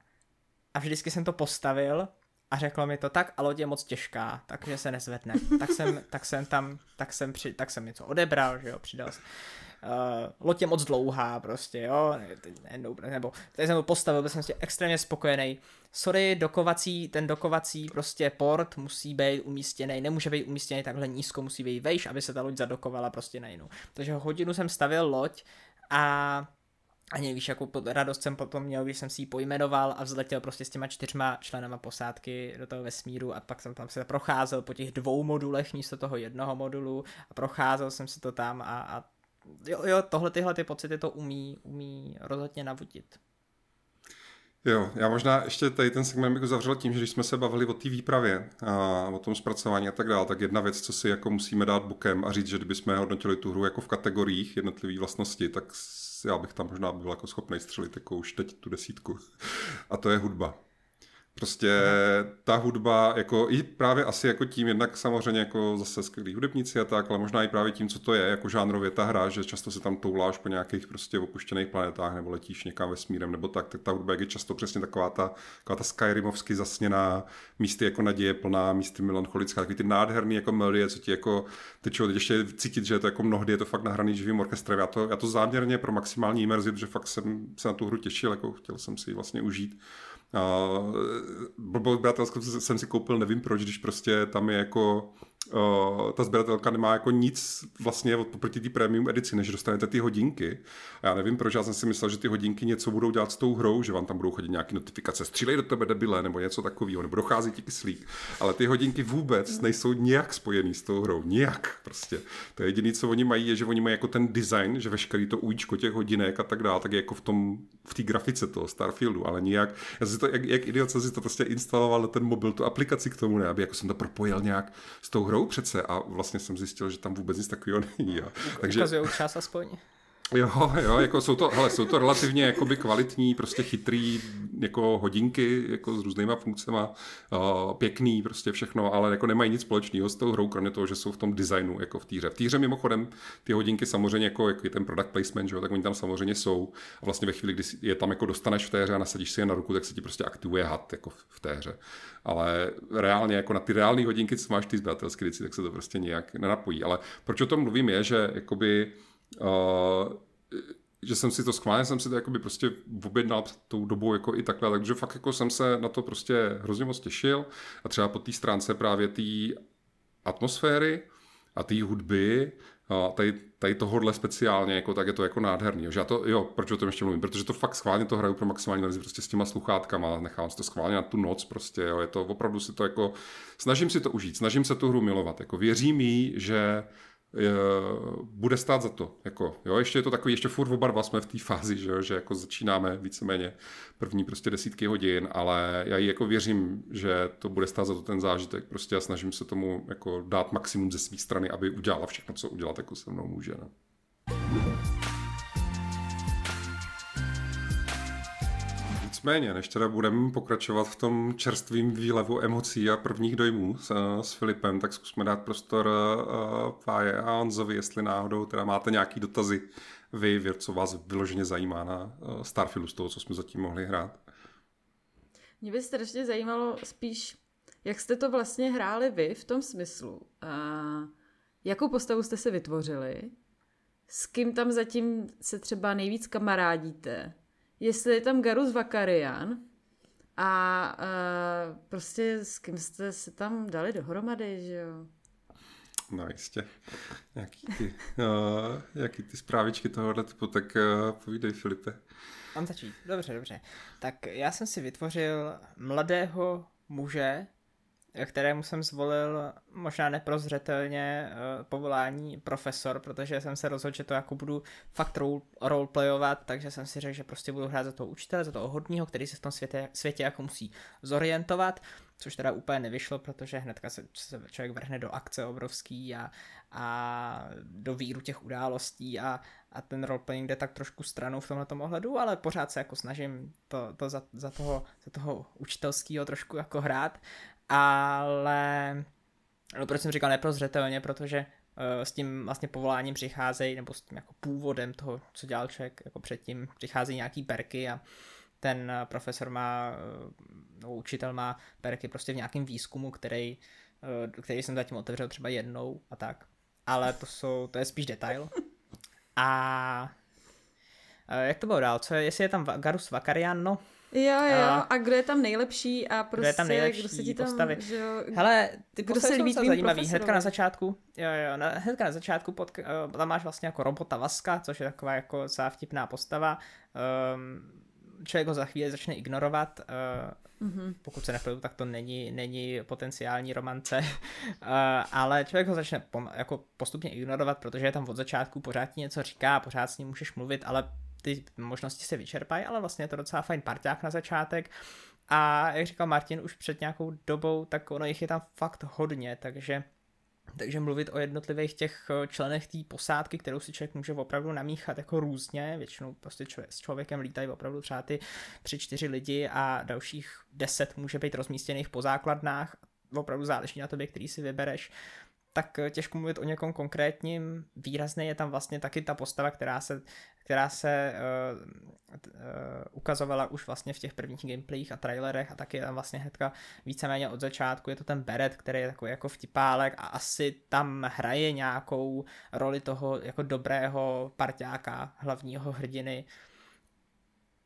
a vždycky jsem to postavil a řeklo mi to tak a loď je moc těžká, takže se nezvedne. Tak jsem, tak jsem tam, tak jsem, při, tak jsem něco odebral, že jo, přidal jsem. Uh, loď je moc dlouhá prostě, jo, nebo, tady jsem to postavil, byl jsem prostě extrémně spokojený. Sorry, dokovací, ten dokovací prostě port musí být umístěný, nemůže být umístěný takhle nízko, musí být vejš, aby se ta loď zadokovala prostě na jinou. Takže hodinu jsem stavil loď a ani víš, jakou radost jsem potom měl, když jsem si ji pojmenoval a vzletěl prostě s těma čtyřma členama posádky do toho vesmíru a pak jsem tam se procházel po těch dvou modulech místo toho jednoho modulu a procházel jsem se to tam a, a jo, jo, tohle tyhle ty pocity to umí, umí rozhodně navodit. Jo, já možná ještě tady ten segment bych uzavřel tím, že když jsme se bavili o té výpravě a o tom zpracování a tak dále, tak jedna věc, co si jako musíme dát bokem a říct, že kdybychom hodnotili tu hru jako v kategoriích jednotlivé vlastnosti, tak já bych tam možná byl jako schopný střelit jako už teď tu desítku. A to je hudba. Prostě ta hudba, jako i právě asi jako tím, jednak samozřejmě jako zase skvělý hudebníci a tak, ale možná i právě tím, co to je, jako žánrově ta hra, že často se tam touláš po nějakých prostě opuštěných planetách nebo letíš někam vesmírem nebo tak, tak ta hudba je často přesně taková ta, taková ta Skyrimovsky zasněná, místy jako naděje plná, místy melancholická, takový ty nádherný jako melodie, co ti jako tečou, teď ještě cítit, že je to jako mnohdy je to fakt nahraný živým orchestrem. Já to, já to záměrně pro maximální imerzi, protože fakt jsem se na tu hru těšil, jako chtěl jsem si ji vlastně užít Uh, Blbost Bratelskou jsem si koupil, nevím proč, když prostě tam je jako uh, ta sběratelka nemá jako nic vlastně oproti té premium edici, než dostanete ty hodinky. A já nevím proč, já jsem si myslel, že ty hodinky něco budou dělat s tou hrou, že vám tam budou chodit nějaké notifikace, střílej do tebe debile, nebo něco takového, nebo dochází ti kyslík. Ale ty hodinky vůbec nejsou nijak spojený s tou hrou. Nijak prostě. To je jediné, co oni mají, je, že oni mají jako ten design, že veškerý to ujíčko těch hodinek a tak dále, tak je jako v tom, v té grafice toho Starfieldu, ale nijak. Já si to, jak, jak idiot jsem si to prostě instaloval ten mobil, tu aplikaci k tomu, ne, aby jako jsem to propojil nějak s tou hrou přece a vlastně jsem zjistil, že tam vůbec nic takového není. Jo. Takže... Ukazujou čas aspoň. Jo, jo, jako jsou to, hele, jsou to relativně jakoby kvalitní, prostě chytrý jako hodinky jako s různýma funkcemi, uh, pěkný prostě všechno, ale jako nemají nic společného s tou hrou, kromě toho, že jsou v tom designu jako v týře. V týře mimochodem ty hodinky samozřejmě jako, jako je ten product placement, že jo, tak oni tam samozřejmě jsou a vlastně ve chvíli, kdy je tam jako dostaneš v té hře a nasadíš si je na ruku, tak se ti prostě aktivuje had jako v té hře. Ale reálně jako na ty reální hodinky, co máš ty zběratelské věci, tak se to prostě nějak nenapojí. Ale proč o tom mluvím je, že jakoby Uh, že jsem si to schválně, jsem si to jakoby prostě objednal tou dobou jako i takhle, takže fakt jako jsem se na to prostě hrozně moc těšil a třeba po té stránce právě té atmosféry a té hudby, a tady, tady tohohle speciálně, jako, tak je to jako nádherný. Že já to, jo, proč o tom ještě mluvím? Protože to fakt schválně to hraju pro maximální verzi prostě s těma sluchátkama, nechám si to schválně na tu noc prostě, jo, je to opravdu si to jako, snažím si to užít, snažím se tu hru milovat, jako věřím jí, že bude stát za to. Jako, jo, ještě je to takový, ještě furt oba dva jsme v té fázi, že, že jako začínáme víceméně první prostě desítky hodin, ale já jí jako věřím, že to bude stát za to ten zážitek prostě a snažím se tomu jako dát maximum ze své strany, aby udělala všechno, co udělat jako se mnou může. Ne? No. Nicméně, než teda budeme pokračovat v tom čerstvým výlevu emocí a prvních dojmů s, s Filipem, tak zkusme dát prostor uh, Páje a Honzovi, jestli náhodou teda máte nějaký dotazy vy, co vás vyloženě zajímá na uh, Starfieldu z toho, co jsme zatím mohli hrát. Mě by strašně zajímalo spíš, jak jste to vlastně hráli vy v tom smyslu. Uh, jakou postavu jste si vytvořili? S kým tam zatím se třeba nejvíc kamarádíte? Jestli je tam Garus Vakarian a uh, prostě s kým jste se tam dali dohromady, že jo? No jistě. Jaký ty, uh, jaký ty zprávičky tohohle typu, tak uh, povídej Filipe. Mám začít. Dobře, dobře. Tak já jsem si vytvořil mladého muže, kterému jsem zvolil možná neprozřetelně uh, povolání profesor, protože jsem se rozhodl, že to jako budu fakt role, roleplayovat, takže jsem si řekl, že prostě budu hrát za toho učitele, za toho hodního, který se v tom světě, světě jako musí zorientovat, což teda úplně nevyšlo, protože hnedka se, se člověk vrhne do akce obrovský a, a do víru těch událostí a, a ten roleplaying jde tak trošku stranou v tomhle ohledu, ale pořád se jako snažím to, to za, za, toho, za toho učitelského trošku jako hrát ale no, proč jsem říkal neprozřetelně, protože uh, s tím vlastně povoláním přicházejí, nebo s tím jako původem toho, co dělal člověk jako předtím, přicházejí nějaký perky a ten profesor má, no, učitel má perky prostě v nějakém výzkumu, který, který jsem zatím otevřel třeba jednou a tak. Ale to jsou, to je spíš detail. A jak to bylo dál? Co je, jestli je tam Garus Vakarian, no, Jo, jo, a, a kdo je tam nejlepší a prostě, kdo, je tam prostě nejlepší kdo se ti tam, postavy. Že jo, Hele, ty kdo se líbí zajímavý. Hnedka na začátku, jo, jo, na, hnedka na začátku pod, uh, tam máš vlastně jako robota Vaska, což je taková jako celá vtipná postava. Um, člověk ho za chvíli začne ignorovat, uh, mm-hmm. pokud se nepojdu, tak to není, není potenciální romance, uh, ale člověk ho začne pom- jako postupně ignorovat, protože je tam od začátku, pořád ti něco říká, pořád s ním můžeš mluvit, ale ty možnosti se vyčerpají, ale vlastně je to docela fajn parťák na začátek. A jak říkal Martin už před nějakou dobou, tak ono jich je tam fakt hodně, takže takže mluvit o jednotlivých těch eh, členech té posádky, kterou si člověk může opravdu namíchat jako různě, většinou prostě člověk, s člověkem lítají opravdu třeba ty tři, čtyři lidi a dalších deset může být rozmístěných po základnách, opravdu záleží na tobě, který si vybereš, tak eh, těžko mluvit o někom konkrétním. Výrazně je tam vlastně taky ta postava, která se, která se uh, uh, ukazovala už vlastně v těch prvních gameplayích a trailerech a taky je tam vlastně hnedka víceméně od začátku. Je to ten Beret, který je takový jako vtipálek a asi tam hraje nějakou roli toho jako dobrého parťáka, hlavního hrdiny.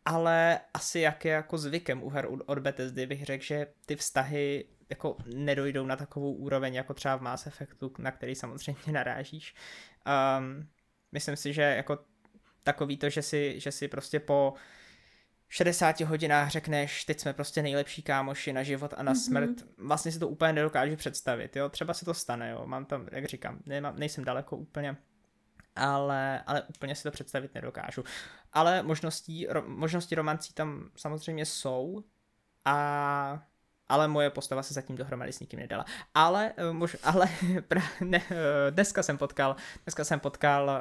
Ale asi jak je jako zvykem u her od Bethesdy bych řekl, že ty vztahy jako nedojdou na takovou úroveň jako třeba v Mass Effectu, na který samozřejmě narážíš. Um, myslím si, že jako takový to, že si, že si prostě po 60 hodinách řekneš, teď jsme prostě nejlepší kámoši na život a na mm-hmm. smrt, vlastně si to úplně nedokážu představit, jo, třeba se to stane, jo, mám tam, jak říkám, nemám, nejsem daleko úplně, ale, ale úplně si to představit nedokážu. Ale možností, ro, možnosti romancí tam samozřejmě jsou a ale moje postava se zatím dohromady s nikým nedala. Ale, eh, mož, ale pra, ne, eh, dneska jsem potkal, dneska jsem potkal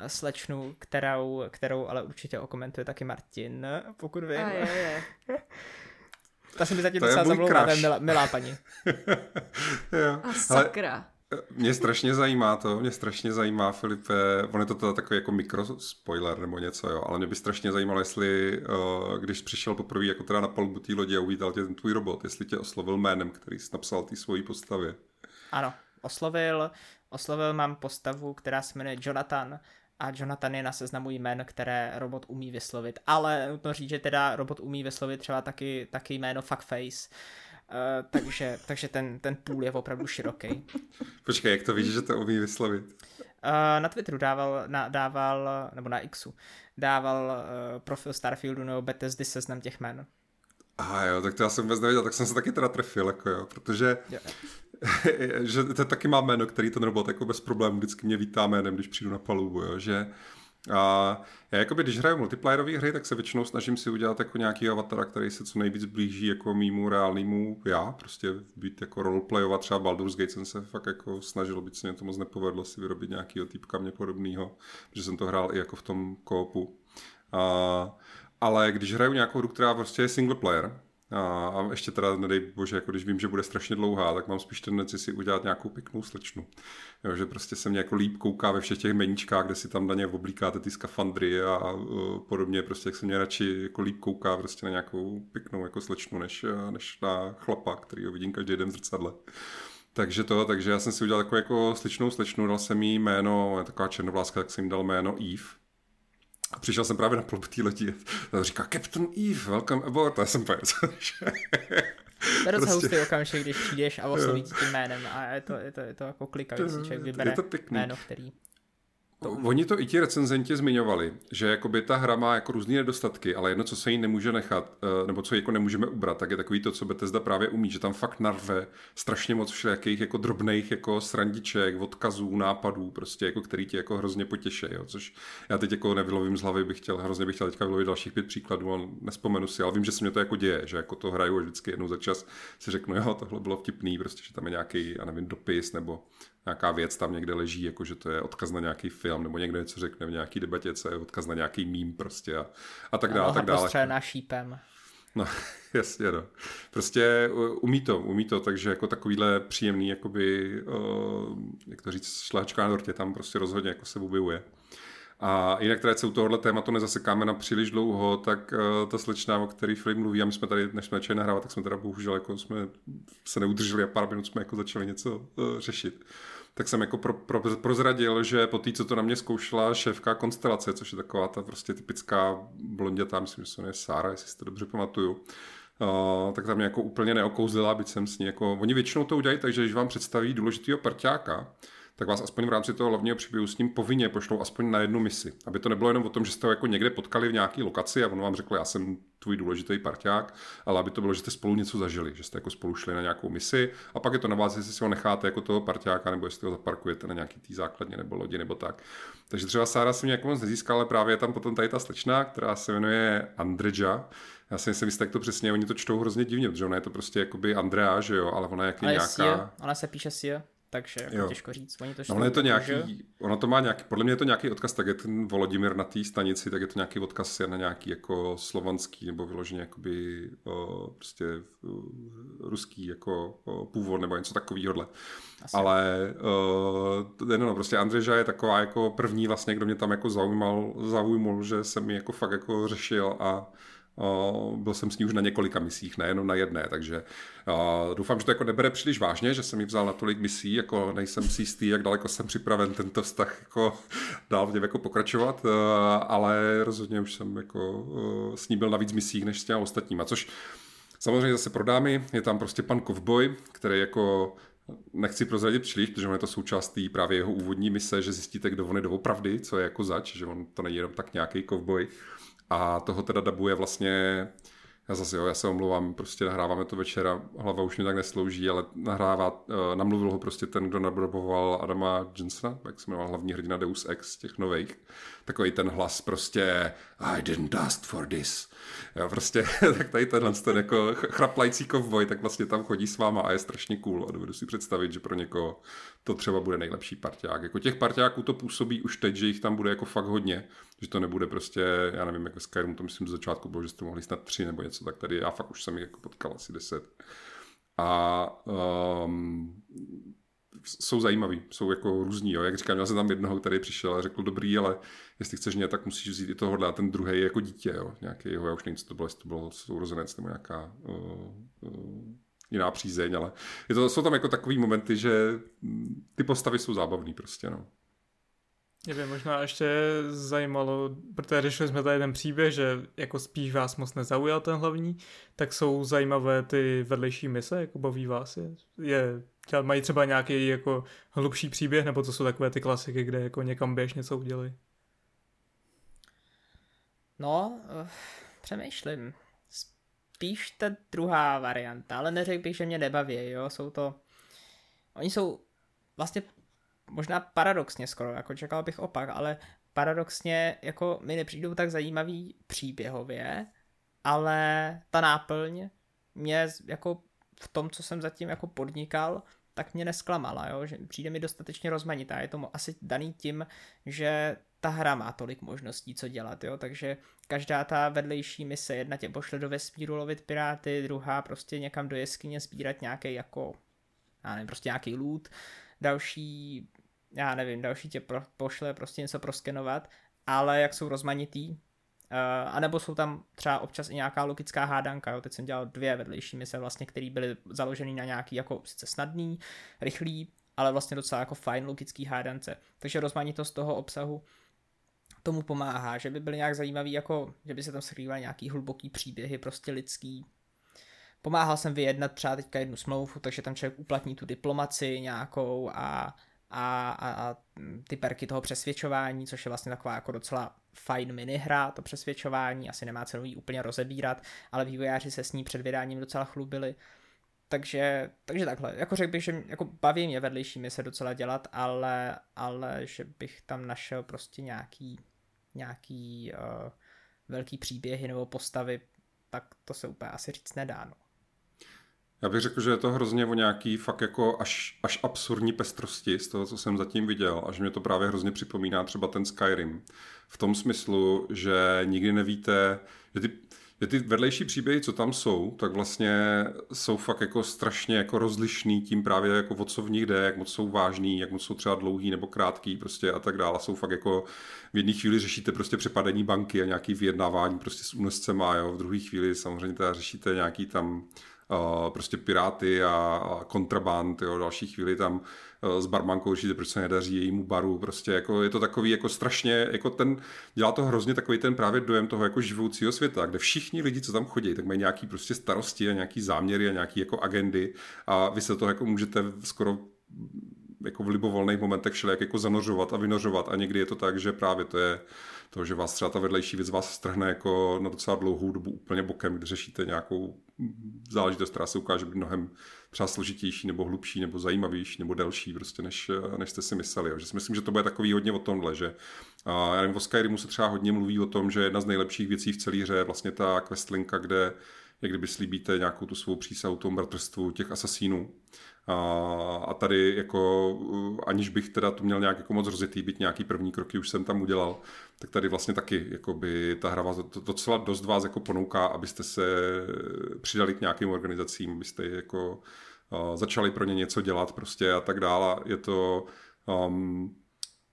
uh, slečnu, kterou, kterou ale určitě okomentuje taky Martin, pokud vím. A je, je. Ta se mi zatím docela zamlouvá, milá, milá paní. jo. A sakra. Ale mě strašně zajímá to, mě strašně zajímá, Filipe, on je to teda takový jako mikrospoiler nebo něco, jo, ale mě by strašně zajímalo, jestli, uh, když přišel poprvé jako teda na palbu té lodi a uvítal tě ten tvůj robot, jestli tě oslovil jménem, který jsi napsal té svojí postavě. Ano, oslovil, oslovil mám postavu, která se jmenuje Jonathan a Jonathan je na seznamu jmén, které robot umí vyslovit, ale nutno říct, že teda robot umí vyslovit třeba taky, taky jméno Fuckface, takže, takže ten, ten půl je opravdu široký. Počkej, jak to víš, že to umí vyslovit? Uh, na Twitteru dával, na, dával, nebo na Xu, dával uh, profil Starfieldu nebo Bethesdy seznam těch jmen. A jo, tak to já jsem vůbec nevěděl, tak jsem se taky teda trefil, jako jo, protože jo. že to taky má jméno, který ten robot jako bez problémů vždycky mě vítá jménem, když přijdu na palubu, jo, že a já jakoby, když hraju multiplayerové hry, tak se většinou snažím si udělat jako nějaký avatar, který se co nejvíc blíží jako mýmu reálnému já, prostě být jako roleplayovat, třeba Baldur's Gate jsem se fakt jako snažil, být se mě to moc nepovedlo si vyrobit nějakýho typka mě podobného, protože jsem to hrál i jako v tom koopu. A, ale když hraju nějakou hru, která prostě je single player, a, a ještě teda, nedej bože, jako když vím, že bude strašně dlouhá, tak mám spíš tendenci si udělat nějakou pěknou slečnu. Jo, že prostě se mě jako líp kouká ve všech těch meníčkách, kde si tam na ně oblíkáte ty skafandry a uh, podobně, prostě jak se mě radši jako líp kouká prostě na nějakou pěknou jako slečnu, než, než na chlapa, který ho vidím každý den v zrcadle. Takže to, takže já jsem si udělal takovou jako sličnou slečnu, dal jsem jí jméno, taková černovláska, tak jsem jí dal jméno Eve, a přišel jsem právě na plobu té lodi a říká Captain Eve, welcome aboard. A já jsem pojel. To je docela prostě... hustý okamžik, když přijdeš a osloví tím jménem a je to, je to, je to jako klikající, člověk vybere je to jméno, který to Oni to i ti recenzenti zmiňovali, že jakoby ta hra má jako různé nedostatky, ale jedno, co se jí nemůže nechat, eh, nebo co jako nemůžeme ubrat, tak je takový to, co Bethesda právě umí, že tam fakt narve strašně moc všelijakých jako drobných jako srandiček, odkazů, nápadů, prostě jako který ti jako hrozně potěší, jo, což já teď jako nevylovím z hlavy, bych chtěl, hrozně bych chtěl teďka vylovit dalších pět příkladů, ale nespomenu si, ale vím, že se mě to jako děje, že jako to hraju a vždycky jednou za čas si řeknu, jo, tohle bylo vtipný, prostě, že tam je nějaký, já nevím, dopis nebo nějaká věc tam někde leží, jako že to je odkaz na nějaký film, nebo někdo něco řekne v nějaký debatě, co je odkaz na nějaký mím prostě a, a tak dále. tak dále. na šípem. No, jasně, no. Prostě umí to, umí to, takže jako takovýhle příjemný, jakoby, uh, jak to říct, šláčka na dortě tam prostě rozhodně jako se objevuje. A jinak teda se u tohohle tématu nezasekáme na příliš dlouho, tak uh, ta slečna, o který Filip mluví, a my jsme tady, než jsme začali nahrávat, tak jsme teda bohužel jako jsme se neudrželi a pár minut jsme jako začali něco uh, řešit. Tak jsem jako pro, pro, prozradil, že po té, co to na mě zkoušela šéfka Konstelace, což je taková ta prostě typická blondětá, myslím, že se jmenuje Sára, jestli si to dobře pamatuju, Uh, tak tam mě jako úplně neokouzila, byť jsem s ní jako... Oni většinou to udělají tak, že když vám představí důležitýho parťáka, tak vás aspoň v rámci toho hlavního příběhu s ním povinně pošlou aspoň na jednu misi. Aby to nebylo jenom o tom, že jste ho jako někde potkali v nějaké lokaci a on vám řekl, já jsem tvůj důležitý parťák, ale aby to bylo, že jste spolu něco zažili, že jste jako spolu šli na nějakou misi a pak je to na vás, jestli si ho necháte jako toho parťáka nebo jestli ho zaparkujete na nějaký tý základně nebo lodi nebo tak. Takže třeba Sára se mě jako moc nezískala, ale právě je tam potom tady ta slečna, která se jmenuje Andreja. Já si myslím, jak to přesně, oni to čtou hrozně divně, protože ona je to prostě jakoby Andrea, že jo, ale ona je nějaký nějaká... ona se píše Sia takže jako jo. těžko říct. Oni to no, ono, je to nějaký, ono to má nějaký, podle mě je to nějaký odkaz, tak je ten Volodymyr na té stanici, tak je to nějaký odkaz na nějaký jako slovanský nebo vyloženě jakoby o, prostě o, ruský jako o, původ nebo něco takového. Ale o, no, no, prostě Andřeža je taková jako první vlastně, kdo mě tam jako zaujímal, zaujmul, že jsem mi jako fakt jako řešil a byl jsem s ní už na několika misích, nejenom na jedné, takže doufám, že to jako nebere příliš vážně, že jsem ji vzal na tolik misí, jako nejsem si jistý, jak daleko jsem připraven tento vztah jako dál v něm jako pokračovat, ale rozhodně už jsem jako s ní byl na víc misích než s těma ostatníma, což samozřejmě zase pro dámy, je tam prostě pan Kovboj, který jako nechci prozradit příliš, protože on je to součástí právě jeho úvodní mise, že zjistíte, kdo on je doopravdy, co je jako zač, že on to není jenom tak nějaký kovboj. A toho teda dabuje vlastně, já zase jo, já se omlouvám, prostě nahráváme to večera, hlava už mi tak neslouží, ale nahrává, uh, namluvil ho prostě ten, kdo nadoboval Adama Jensena, jak se jmenoval hlavní hrdina Deus Ex, těch nových. Takový ten hlas prostě I didn't ask for this. Jo, prostě, tak tady tenhle ten jako chraplající kovboj, tak vlastně tam chodí s váma a je strašně cool a dovedu si představit, že pro někoho to třeba bude nejlepší parťák. Jako těch parťáků to působí už teď, že jich tam bude jako fakt hodně, že to nebude prostě, já nevím, jak ve Skyrimu to myslím z začátku bylo, že jste mohli snad tři nebo něco, tak tady já fakt už jsem jich jako potkal asi deset. A um, jsou zajímaví, jsou jako různí. Jo. Jak říkám, měl jsem tam jednoho, který přišel a řekl, dobrý, ale jestli chceš mě, tak musíš vzít i tohohle. A ten druhý jako dítě, jo. nějaký jeho, já už nevím, co to bylo, jestli to bylo sourozenec nebo nějaká uh, uh, jiná přízeň, ale je to, jsou tam jako takový momenty, že ty postavy jsou zábavný prostě, no. Mě by možná ještě zajímalo, protože řešili jsme tady ten příběh, že jako spíš vás moc nezaujal ten hlavní, tak jsou zajímavé ty vedlejší mise, jako baví vás je, je mají třeba nějaký jako hlubší příběh, nebo to jsou takové ty klasiky, kde jako někam běž něco udělej? No, uh, přemýšlím. Spíš ta druhá varianta, ale neřekl bych, že mě nebaví, jo, jsou to... Oni jsou vlastně možná paradoxně skoro, jako čekal bych opak, ale paradoxně jako mi nepřijdou tak zajímavý příběhově, ale ta náplň mě jako v tom, co jsem zatím jako podnikal, tak mě nesklamala, jo? že přijde mi dostatečně rozmanitá. Je to asi daný tím, že ta hra má tolik možností, co dělat, jo? takže každá ta vedlejší mise, jedna tě pošle do vesmíru lovit piráty, druhá prostě někam do jeskyně sbírat nějaký jako, já nevím, prostě nějaký loot, další, já nevím, další tě pro, pošle prostě něco proskenovat, ale jak jsou rozmanitý, Uh, a nebo jsou tam třeba občas i nějaká logická hádanka, jo? teď jsem dělal dvě vedlejší mise vlastně, které byly založeny na nějaký jako sice snadný, rychlý, ale vlastně docela jako fajn logický hádance. Takže rozmanitost toho obsahu tomu pomáhá, že by byly nějak zajímavý, jako že by se tam skrývaly nějaký hluboký příběhy, prostě lidský. Pomáhal jsem vyjednat třeba teďka jednu smlouvu, takže tam člověk uplatní tu diplomaci nějakou a a, a, a ty perky toho přesvědčování, což je vlastně taková jako docela fajn minihra, to přesvědčování, asi nemá cenu jí úplně rozebírat, ale vývojáři se s ní před vydáním docela chlubili. Takže, takže takhle, jako řekl bych, že jako baví mě vedlejší se docela dělat, ale, ale že bych tam našel prostě nějaký, nějaký uh, velký příběhy nebo postavy, tak to se úplně asi říct nedá, no. Já bych řekl, že je to hrozně o nějaký fakt jako až, až absurdní pestrosti z toho, co jsem zatím viděl a že mě to právě hrozně připomíná třeba ten Skyrim. V tom smyslu, že nikdy nevíte, že ty, že ty vedlejší příběhy, co tam jsou, tak vlastně jsou fakt jako strašně jako rozlišný tím právě jako o co v nich jde, jak moc jsou vážný, jak moc jsou třeba dlouhý nebo krátký prostě a tak dále. Jsou fakt jako v jedné chvíli řešíte prostě přepadení banky a nějaký vyjednávání prostě s únoscema, jo. V druhé chvíli samozřejmě teda řešíte nějaký tam prostě piráty a, a kontraband, jo. Další chvíli tam Eh, s barmankou určitě, proč se nedaří jejímu baru, prostě jako je to takový jako strašně, jako ten, dělá to hrozně takový ten právě dojem toho jako živoucího světa, kde všichni lidi, co tam chodí, tak mají nějaký prostě starosti a nějaký záměry a nějaký jako agendy a vy se to jako můžete skoro jako v libovolných momentech všelijak jako zanořovat a vynořovat a někdy je to tak, že právě to je to, že vás třeba ta vedlejší věc vás strhne jako na docela dlouhou dobu úplně bokem, kde řešíte nějakou záležitost, která se ukáže být mnohem třeba složitější nebo hlubší nebo zajímavější nebo delší, prostě než, než jste si mysleli. Že si myslím, že to bude takový hodně o tomhle, že a já nevím, o Skyrimu se třeba hodně mluví o tom, že jedna z nejlepších věcí v celé hře je vlastně ta questlinka, kde jak kdyby slíbíte nějakou tu svou přísahu tomu bratrstvu těch asasínů. A, a tady jako, aniž bych teda tu měl nějak jako moc rozjetý, být nějaký první kroky už jsem tam udělal, tak tady vlastně taky jako by ta hra vás docela dost vás jako ponouká, abyste se přidali k nějakým organizacím, abyste jako uh, začali pro ně něco dělat prostě a tak dále. Je to um,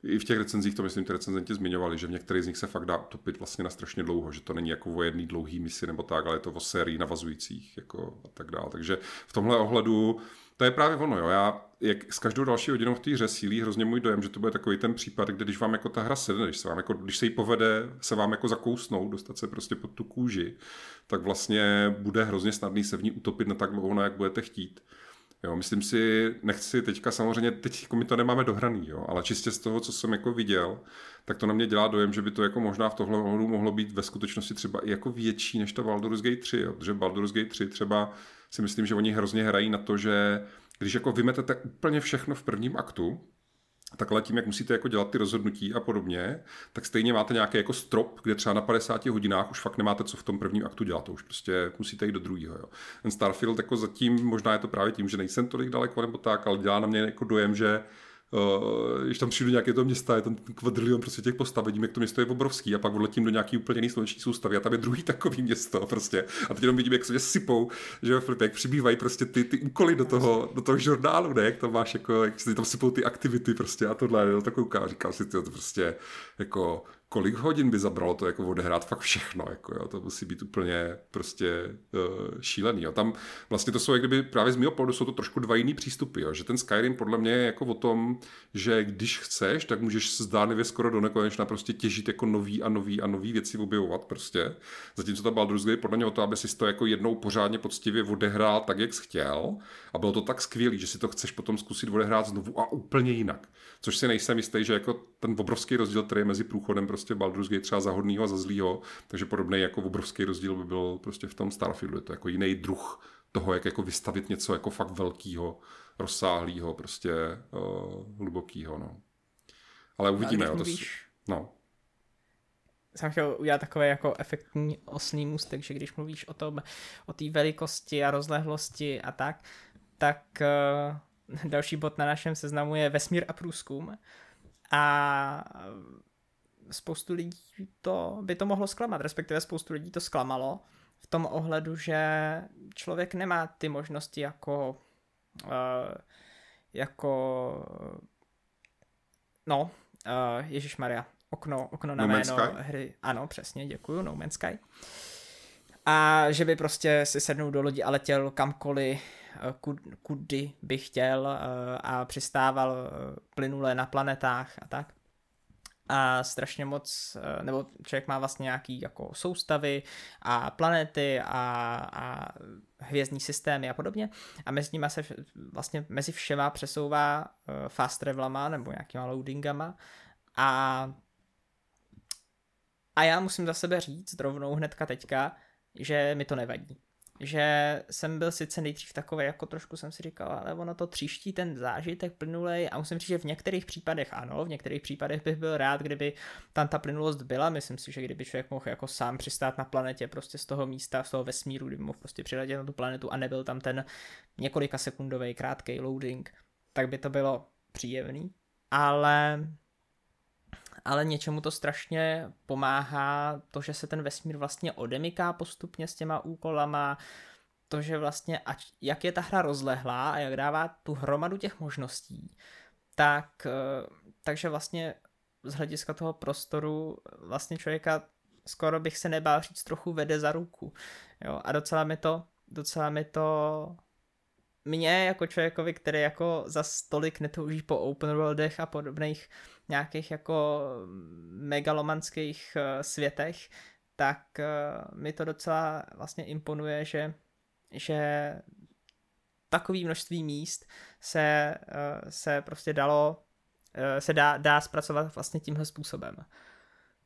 i v těch recenzích to myslím, ty recenzenti zmiňovali, že v některých z nich se fakt dá utopit vlastně na strašně dlouho, že to není jako o jedný dlouhý misi nebo tak, ale je to o sérii navazujících jako a tak dále. Takže v tomhle ohledu to je právě ono, jo. Já jak s každou další hodinou v té hře sílí hrozně můj dojem, že to bude takový ten případ, kde když vám jako ta hra sedne, když se, vám jako, když se jí povede se vám jako zakousnout, dostat se prostě pod tu kůži, tak vlastně bude hrozně snadný se v ní utopit na tak dlouho, na jak budete chtít. Jo, myslím si, nechci teďka samozřejmě, teď jako my to nemáme dohraný, jo, ale čistě z toho, co jsem jako viděl, tak to na mě dělá dojem, že by to jako možná v tohle ohledu mohlo být ve skutečnosti třeba i jako větší než ta Baldur's Gate 3, jo, protože Baldur's Gate 3 třeba si myslím, že oni hrozně hrají na to, že když jako vymetete úplně všechno v prvním aktu, takhle tím, jak musíte jako dělat ty rozhodnutí a podobně, tak stejně máte nějaký jako strop, kde třeba na 50 hodinách už fakt nemáte co v tom prvním aktu dělat, to už prostě musíte jít do druhého. Jo. Ten Starfield jako zatím, možná je to právě tím, že nejsem tolik daleko nebo tak, ale dělá na mě jako dojem, že Uh, když tam přijdu do nějakého toho města, je tam kvadrilion prostě těch postav, vidím, jak to město je obrovský a pak odletím do nějaký úplně jiný sluneční soustavy a tam je druhý takový město prostě. A teď jenom vidím, jak se sypou, že jo, jak přibývají prostě ty, ty úkoly do toho, do toho žurnálu, ne, jak to máš, jako, jak se tam sypou ty aktivity prostě a tohle, jo, tak kouká, říkám si, to prostě jako kolik hodin by zabralo to jako odehrát fakt všechno, jako jo, to musí být úplně prostě uh, šílený, jo. Tam vlastně to jsou, jak kdyby právě z mého pohledu jsou to trošku dva jiný přístupy, jo, že ten Skyrim podle mě je jako o tom, že když chceš, tak můžeš zdánlivě skoro do nekonečna prostě těžit jako nový a nový a nový věci objevovat prostě. Zatímco ta Baldur's Gate podle mě o to, aby si to jako jednou pořádně poctivě odehrál tak, jak jsi chtěl a bylo to tak skvělý, že si to chceš potom zkusit odehrát znovu a úplně jinak. Což si nejsem jistý, že jako ten obrovský rozdíl, který je mezi průchodem prostě Baldur's Gate třeba za hodnýho a za zlýho, takže podobný jako obrovský rozdíl by byl prostě v tom Starfieldu. Je to jako jiný druh toho, jak jako vystavit něco jako fakt velkého, rozsáhlého, prostě uh, hlubokého, no. Ale uvidíme, jo. To s... No. Jsem chtěl udělat takový jako efektní osný můstek, že když mluvíš o tom, o té velikosti a rozlehlosti a tak, tak uh, další bod na našem seznamu je vesmír a průzkum. A spoustu lidí to, by to mohlo zklamat, respektive spoustu lidí to zklamalo v tom ohledu, že člověk nemá ty možnosti jako uh, jako no, uh, Ježíš Maria, okno, okno na no jméno hry. Ano, přesně, děkuju, No Man's Sky. A že by prostě si sednul do lodi a letěl kamkoliv, eh, kudy by chtěl a přistával plynule na planetách a tak. A strašně moc, eh, nebo člověk má vlastně nějaký jako soustavy a planety a, a hvězdní systémy a podobně. A mezi nimi se vlastně mezi všema přesouvá eh, fast travelama nebo nějakýma loadingama. A a já musím za sebe říct rovnou hnedka teďka, že mi to nevadí. Že jsem byl sice nejdřív takový, jako trošku jsem si říkal, ale ono to tříští ten zážitek plynulej a musím říct, že v některých případech ano, v některých případech bych byl rád, kdyby tam ta plynulost byla, myslím si, že kdyby člověk mohl jako sám přistát na planetě prostě z toho místa, z toho vesmíru, kdyby mohl prostě přiletět na tu planetu a nebyl tam ten několika sekundový krátký loading, tak by to bylo příjemný, ale ale něčemu to strašně pomáhá, to, že se ten vesmír vlastně odemyká postupně s těma úkolama, to, že vlastně, ať, jak je ta hra rozlehlá a jak dává tu hromadu těch možností, tak, eh, takže vlastně z hlediska toho prostoru vlastně člověka skoro bych se nebál říct trochu vede za ruku. Jo? A docela mi to, docela mi to mě jako člověkovi, který jako za stolik netouží po open worldech a podobných nějakých jako megalomanských uh, světech, tak uh, mi to docela vlastně imponuje, že, že takový množství míst se, uh, se prostě dalo, se dá, dá zpracovat vlastně tímhle způsobem.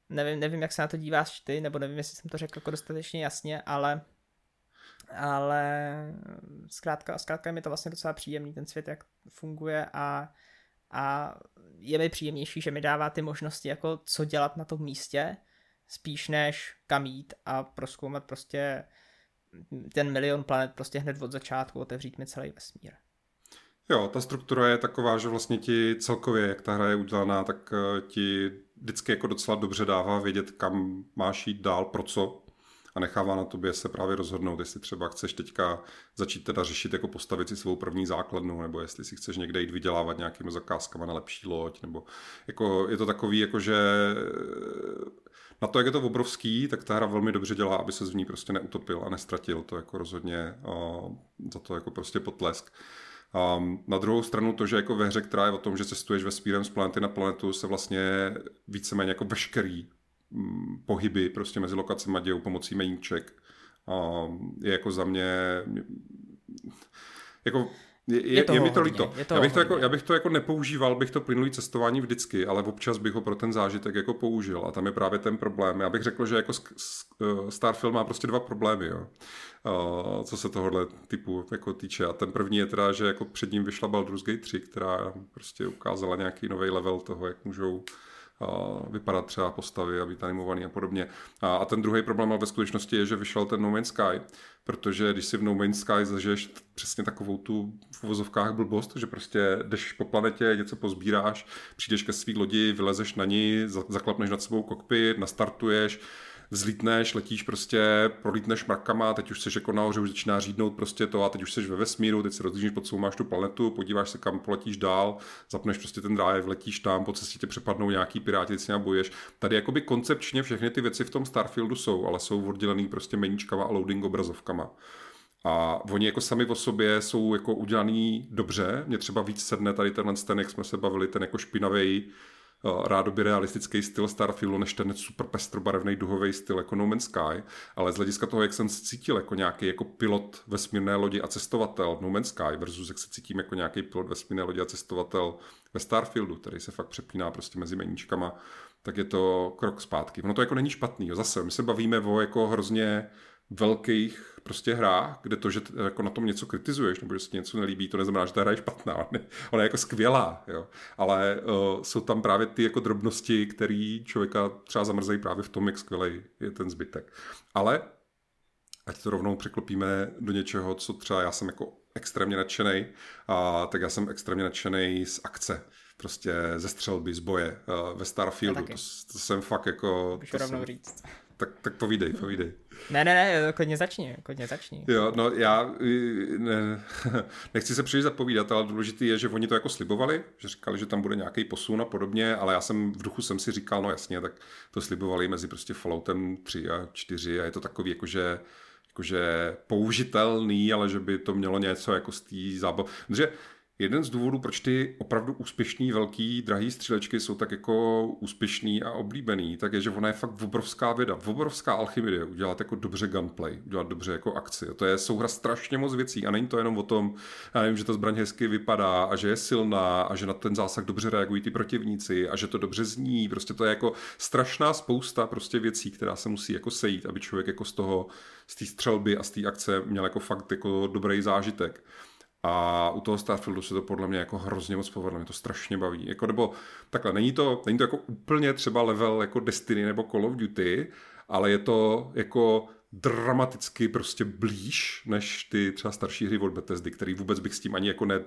Nevím, nevím, jak se na to díváš ty, nebo nevím, jestli jsem to řekl jako dostatečně jasně, ale ale zkrátka, zkrátka je mi to vlastně docela příjemný, ten svět, jak funguje a, a je mi příjemnější, že mi dává ty možnosti, jako co dělat na tom místě, spíš než kam jít a proskoumat prostě ten milion planet prostě hned od začátku, otevřít mi celý vesmír. Jo, ta struktura je taková, že vlastně ti celkově, jak ta hra je udělaná, tak eh, ti vždycky jako docela dobře dává vědět, kam máš jít dál, pro co nechává na tobě se právě rozhodnout, jestli třeba chceš teďka začít teda řešit, jako postavit si svou první základnu, nebo jestli si chceš někde jít vydělávat nějakými zakázkama na lepší loď, nebo jako je to takový, jako že na to, jak je to obrovský, tak ta hra velmi dobře dělá, aby se z ní prostě neutopil a nestratil. To jako rozhodně uh, za to jako prostě potlesk. Um, na druhou stranu to, že jako ve hře, která je o tom, že cestuješ vesmírem z planety na planetu, se vlastně víceméně jako veškerý pohyby prostě mezi lokacemi dějou pomocí meníček. A je jako za mě jako je, je, je, je mi to líto. Je to já, bych to jako, já bych to jako nepoužíval, bych to plynulý cestování vždycky, ale občas bych ho pro ten zážitek jako použil. A tam je právě ten problém. Já bych řekl, že jako eh, Starfield má prostě dva problémy, jo. Uh, co se tohohle typu jako týče. A ten první je teda, že jako před ním vyšla Baldur's Gate 3, která prostě ukázala nějaký nový level toho, jak můžou vypadat třeba postavy a být animovaný a podobně. A, a ten druhý problém ve skutečnosti je, že vyšel ten No Man's Sky, protože když si v No Man's Sky zažiješ přesně takovou tu v uvozovkách blbost, že prostě jdeš po planetě, něco pozbíráš, přijdeš ke svý lodi, vylezeš na ní, zaklapneš nad sebou kokpit, nastartuješ, vzlítneš, letíš prostě, prolítneš mrakama, teď už jsi jako nahoře, už začíná řídnout prostě to a teď už jsi ve vesmíru, teď se rozlížíš pod máš tu planetu, podíváš se kam poletíš dál, zapneš prostě ten drive, letíš tam, po cestě tě přepadnou nějaký piráti, teď si bojuješ. Tady jakoby koncepčně všechny ty věci v tom Starfieldu jsou, ale jsou oddělený prostě meníčkama a loading obrazovkama. A oni jako sami o sobě jsou jako udělaný dobře. Mě třeba víc sedne tady tenhle ten, jak jsme se bavili, ten jako špinavý rádoby realistický styl Starfieldu, než ten super pestrobarevný duhový styl jako No Man's Sky, ale z hlediska toho, jak jsem se cítil jako nějaký jako pilot vesmírné lodi a cestovatel No Man's Sky versus jak se cítím jako nějaký pilot vesmírné lodi a cestovatel ve Starfieldu, který se fakt přepíná prostě mezi meníčkama, tak je to krok zpátky. Ono to jako není špatný, jo. zase my se bavíme o jako hrozně velkých prostě hrách, kde to, že jako na tom něco kritizuješ nebo že se ti něco nelíbí, to neznamená, že ta hra je špatná. Ona je jako skvělá, jo. ale uh, jsou tam právě ty jako drobnosti, které člověka třeba zamrzají právě v tom, jak skvělý je ten zbytek. Ale ať to rovnou překlopíme do něčeho, co třeba já jsem jako extrémně nadšený, a tak já jsem extrémně nadšený z akce prostě ze střelby, z boje uh, ve Starfieldu. To, to jsem fakt jako... to rovnou jsem, říct. Tak, tak povídej, povídej. Ne, ne, ne, klidně začni, klidně začni. Jo, no já ne, nechci se příliš zapovídat, ale důležité je, že oni to jako slibovali, že říkali, že tam bude nějaký posun a podobně, ale já jsem v duchu jsem si říkal, no jasně, tak to slibovali mezi prostě Falloutem 3 a 4 a je to takový jakože jakože použitelný, ale že by to mělo něco jako z té zábavy. Protože jeden z důvodů, proč ty opravdu úspěšný, velký, drahý střílečky jsou tak jako úspěšný a oblíbený, tak je, že ona je fakt obrovská věda, obrovská alchymie, udělat jako dobře gunplay, udělat dobře jako akci. To je souhra strašně moc věcí a není to jenom o tom, já nevím, že ta zbraň hezky vypadá a že je silná a že na ten zásah dobře reagují ty protivníci a že to dobře zní. Prostě to je jako strašná spousta prostě věcí, která se musí jako sejít, aby člověk jako z toho, z té střelby a z té akce měl jako fakt jako dobrý zážitek. A u toho Starfieldu se to podle mě jako hrozně moc povedlo, mě to strašně baví. Jako, nebo takhle, není to, není to jako úplně třeba level jako Destiny nebo Call of Duty, ale je to jako dramaticky prostě blíž než ty třeba starší hry od Bethesdy, který vůbec bych s tím ani jako ne,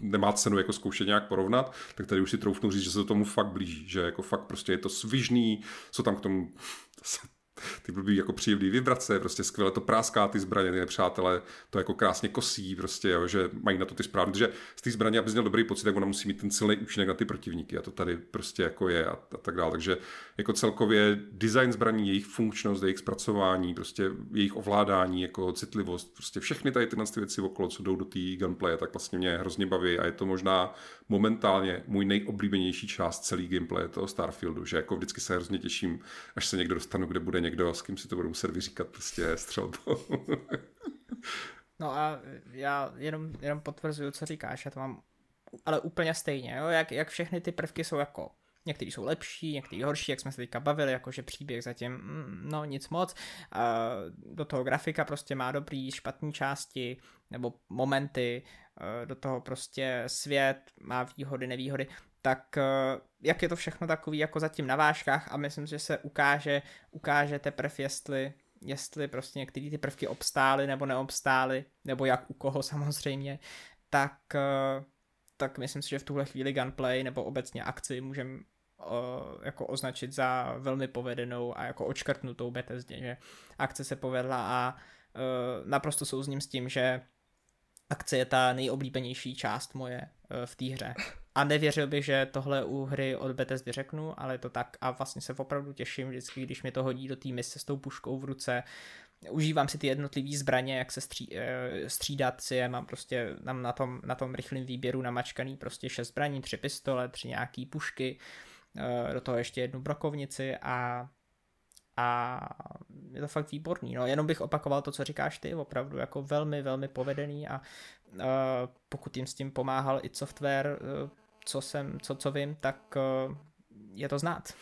nemá cenu jako zkoušet nějak porovnat, tak tady už si troufnu říct, že se to tomu fakt blíží, že jako fakt prostě je to svižný, co tam k tomu ty blbý jako příjemný vibrace, prostě skvěle to práská ty zbraně, ty nepřátelé to jako krásně kosí, prostě, jo, že mají na to ty správné, protože z té zbraně, aby měl dobrý pocit, tak ona musí mít ten silný účinek na ty protivníky a to tady prostě jako je a, a tak dále. Takže jako celkově design zbraní, jejich funkčnost, jejich zpracování, prostě jejich ovládání, jako citlivost, prostě všechny tady tyhle ty věci okolo, co jdou do té gunplay, tak vlastně mě hrozně baví a je to možná momentálně můj nejoblíbenější část celý gameplay toho Starfieldu, že jako vždycky se hrozně těším, až se někdo dostanu, kde bude někdo, s kým si to budu muset vyříkat prostě střelbou. no a já jenom, jenom potvrzuju, co říkáš, já to mám ale úplně stejně, jo? Jak, jak všechny ty prvky jsou jako Někteří jsou lepší, někteří horší, jak jsme se teďka bavili, jakože příběh zatím, mm, no nic moc. Do toho grafika prostě má dobrý, špatné části, nebo momenty, do toho prostě svět má výhody, nevýhody, tak jak je to všechno takový jako zatím na vážkách a myslím, že se ukáže, ukáže teprve, jestli jestli prostě některé ty prvky obstály nebo neobstály, nebo jak u koho samozřejmě, tak, tak myslím si, že v tuhle chvíli gunplay nebo obecně akci můžeme jako označit za velmi povedenou a jako očkrtnutou Bethesdě, že akce se povedla a naprosto souzním s tím, že akce je ta nejoblíbenější část moje v té hře. A nevěřil bych, že tohle u hry od Bethesdy řeknu, ale je to tak a vlastně se opravdu těším vždycky, když mi to hodí do té mise s tou puškou v ruce. Užívám si ty jednotlivé zbraně, jak se stří, uh, střídat si je, mám prostě mám na tom, na tom rychlém výběru namačkaný prostě šest zbraní, tři pistole, tři nějaký pušky, Eh, do toho ještě jednu brokovnici a a je to fakt výborný. No, jenom bych opakoval to, co říkáš ty, opravdu jako velmi, velmi povedený a uh, pokud jim s tím pomáhal i software, uh, co jsem, co, co vím, tak uh, je to znát.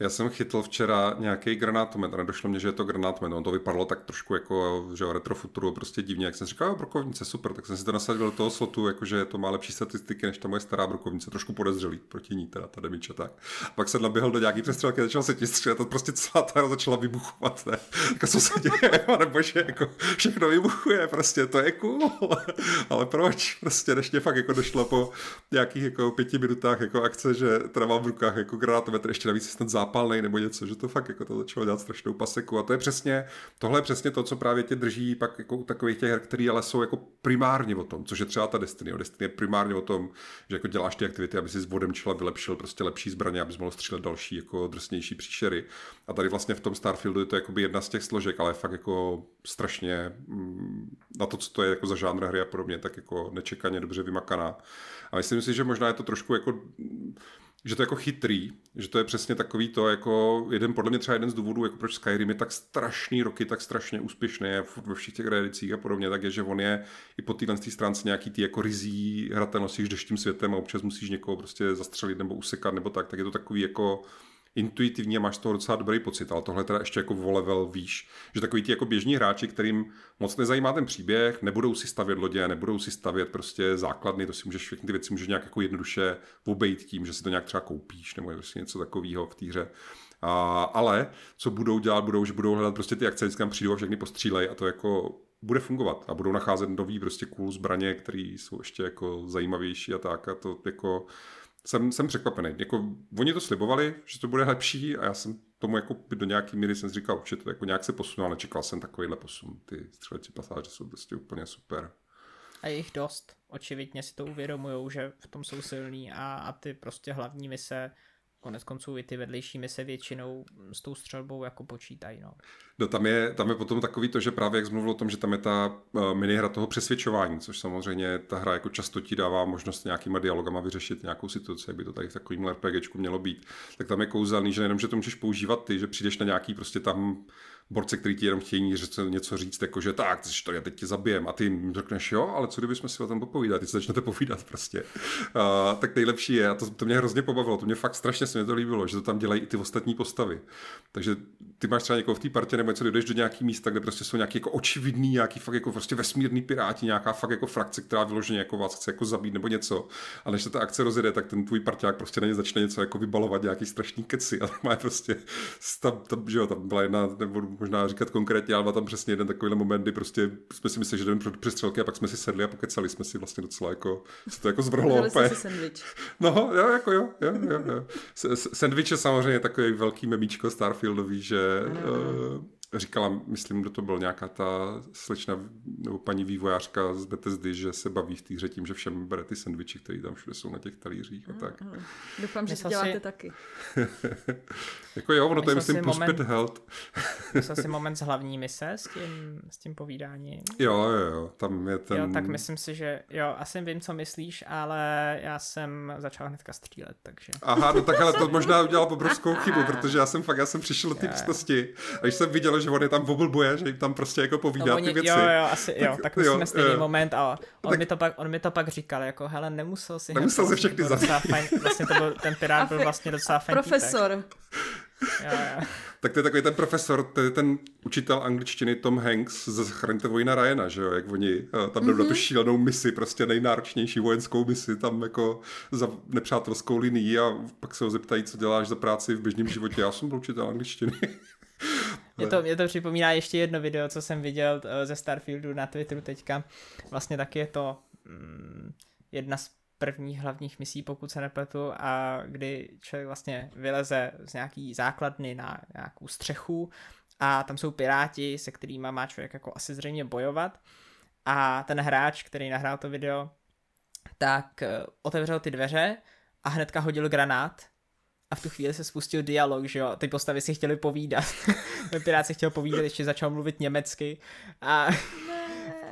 Já jsem chytl včera nějaký granátomet a nedošlo mě, že je to granátomet. On to vypadalo tak trošku jako že retrofuturu, prostě divně. Jak jsem říkal, brokovnice, super, tak jsem si to nasadil do toho slotu, jakože to má lepší statistiky než ta moje stará brokovnice, trošku podezřelý proti ní, teda ta demiče tak. A pak se naběhl do nějaký přestřelky, začal se střílet a prostě celá ta začala vybuchovat. Ne? Tak co se děje, nebo že jako všechno vybuchuje, prostě to je cool. Ale proč? Prostě než mě fakt jako došlo po nějakých jako pěti minutách jako akce, že teda mám v rukách jako granátometr, ještě navíc snad zápalný nebo něco, že to fakt jako to začalo dělat strašnou paseku. A to je přesně, tohle je přesně to, co právě tě drží pak jako u takových těch her, které ale jsou jako primárně o tom, což je třeba ta Destiny. Destiny je primárně o tom, že jako děláš ty aktivity, aby si s vodem čela vylepšil prostě lepší zbraně, abys mohl střílet další jako drsnější příšery. A tady vlastně v tom Starfieldu je to jako jedna z těch složek, ale fakt jako strašně mm, na to, co to je jako za žánr hry a podobně, tak jako nečekaně dobře vymakaná. A myslím si, že možná je to trošku jako že to je jako chytrý, že to je přesně takový to, jako jeden, podle mě třeba jeden z důvodů, jako proč Skyrim je tak strašný roky, tak strašně úspěšný ve všech těch reedicích a podobně, tak je, že on je i po téhle stránce nějaký ty jako rizí hratelnosti, jdeš tím světem a občas musíš někoho prostě zastřelit nebo usekat nebo tak, tak je to takový jako intuitivní a máš z toho docela dobrý pocit, ale tohle teda ještě jako o level výš, že takový ty jako běžní hráči, kterým moc nezajímá ten příběh, nebudou si stavět lodě, nebudou si stavět prostě základny, to si můžeš všechny ty věci můžeš nějak jako jednoduše obejít tím, že si to nějak třeba koupíš nebo prostě něco takového v té hře. A, ale co budou dělat, budou, že budou hledat prostě ty akce, vždycky tam přijdou a všechny postřílej a to jako bude fungovat a budou nacházet nový prostě cool zbraně, které jsou ještě jako zajímavější a tak a to jako jsem, jsem překvapený. Jako, oni to slibovali, že to bude lepší a já jsem tomu jako do nějaký míry jsem říkal, že to jako nějak se posunul, ale čekal jsem takovýhle posun. Ty střelecí pasáže jsou prostě úplně super. A je jich dost. Očividně si to uvědomují, že v tom jsou silní a, a ty prostě hlavní mise konec konců i ty vedlejší mise většinou s tou střelbou jako počítají. No. No, tam, je, tam je potom takový to, že právě jak jsi mluvil o tom, že tam je ta uh, minihra toho přesvědčování, což samozřejmě ta hra jako často ti dává možnost nějakýma dialogama vyřešit nějakou situaci, jak by to tady v takovým RPGčku mělo být. Tak tam je kouzelný, že nejenom, že to můžeš používat ty, že přijdeš na nějaký prostě tam borce, který ti jenom chtějí něco říct, jako že tak, to já teď tě zabijem a ty jim řekneš, jo, ale co kdybychom si o tom popovídat, ty se začnete povídat prostě. Uh, tak nejlepší je, a to, to, mě hrozně pobavilo, to mě fakt strašně se mě to líbilo, že to tam dělají i ty ostatní postavy. Takže ty máš třeba někoho v té partě nebo něco, jdeš do nějaký místa, kde prostě jsou nějaký jako očividný, nějaký fakt jako prostě vesmírný piráti, nějaká fakt jako frakce, která vyloženě jako vás chce jako zabít nebo něco. A než se ta akce rozjede, tak ten tvůj parťák prostě na ně začne něco jako vybalovat, nějaký strašný keci a tam má prostě tam, tam, že jo, tam byla jedna, nebo možná říkat konkrétně, ale tam přesně jeden takový moment, kdy prostě jsme si mysleli, že jdeme přes střelky a pak jsme si sedli a pokecali jsme si vlastně docela jako, se to jako zvrhlo. No, jo, jako jo, jo, jo. jo. Sandwich je samozřejmě takový velký memíčko Starfieldový, že uh, říkala, myslím, kdo to byl, nějaká ta slečna nebo paní vývojářka z Bethesdy, že se baví v té hře tím, že všem bere ty sandviči, které tam všude jsou na těch talířích a tak. Mm, mm. Doufám, že to děláte si... taky. jako jo, ono to je myslím plus moment... pět health. Myslel si moment z hlavní mise s tím, s tím povídáním? Jo, jo, jo, tam je ten... Jo, tak myslím si, že jo, asi vím, co myslíš, ale já jsem začal hnedka střílet, takže... Aha, no tak ale to možná udělal obrovskou chybu, protože já jsem fakt, já jsem přišel do té místnosti a když jsem viděl, že on je tam oblbuje, že jim tam prostě jako povídá no, oni, ty věci. Jo, jo, asi, tak, jo, tak musíme stejný jo. moment a on, tak, mi to pak, on mi to pak říkal, jako hele, nemusel si... Nemusel si všechny zabít. Vlastně to byl, ten pirát byl vlastně docela fajn Profesor. Tak to je takový ten profesor, to je ten učitel angličtiny Tom Hanks ze Zachraňte vojna Ryana, že jo, jak oni eh, tam jdou mm-hmm. na tu mhm. šílenou misi, prostě nejnáročnější vojenskou misi, tam jako za nepřátelskou linií a pak se ho zeptají, co děláš za práci v běžném životě. Já jsem byl učitel angličtiny. Mě to, mě to připomíná ještě jedno video, co jsem viděl eh, ze Starfieldu na Twitteru teďka. Vlastně taky je to mm, jedna z prvních hlavních misí, pokud se nepletu, a kdy člověk vlastně vyleze z nějaký základny na nějakou střechu a tam jsou piráti, se kterými má člověk jako asi zřejmě bojovat a ten hráč, který nahrál to video, tak eh, otevřel ty dveře a hnedka hodil granát a v tu chvíli se spustil dialog, že jo, ty postavy si chtěli povídat. Pirát si chtěl povídat, ještě začal mluvit německy a,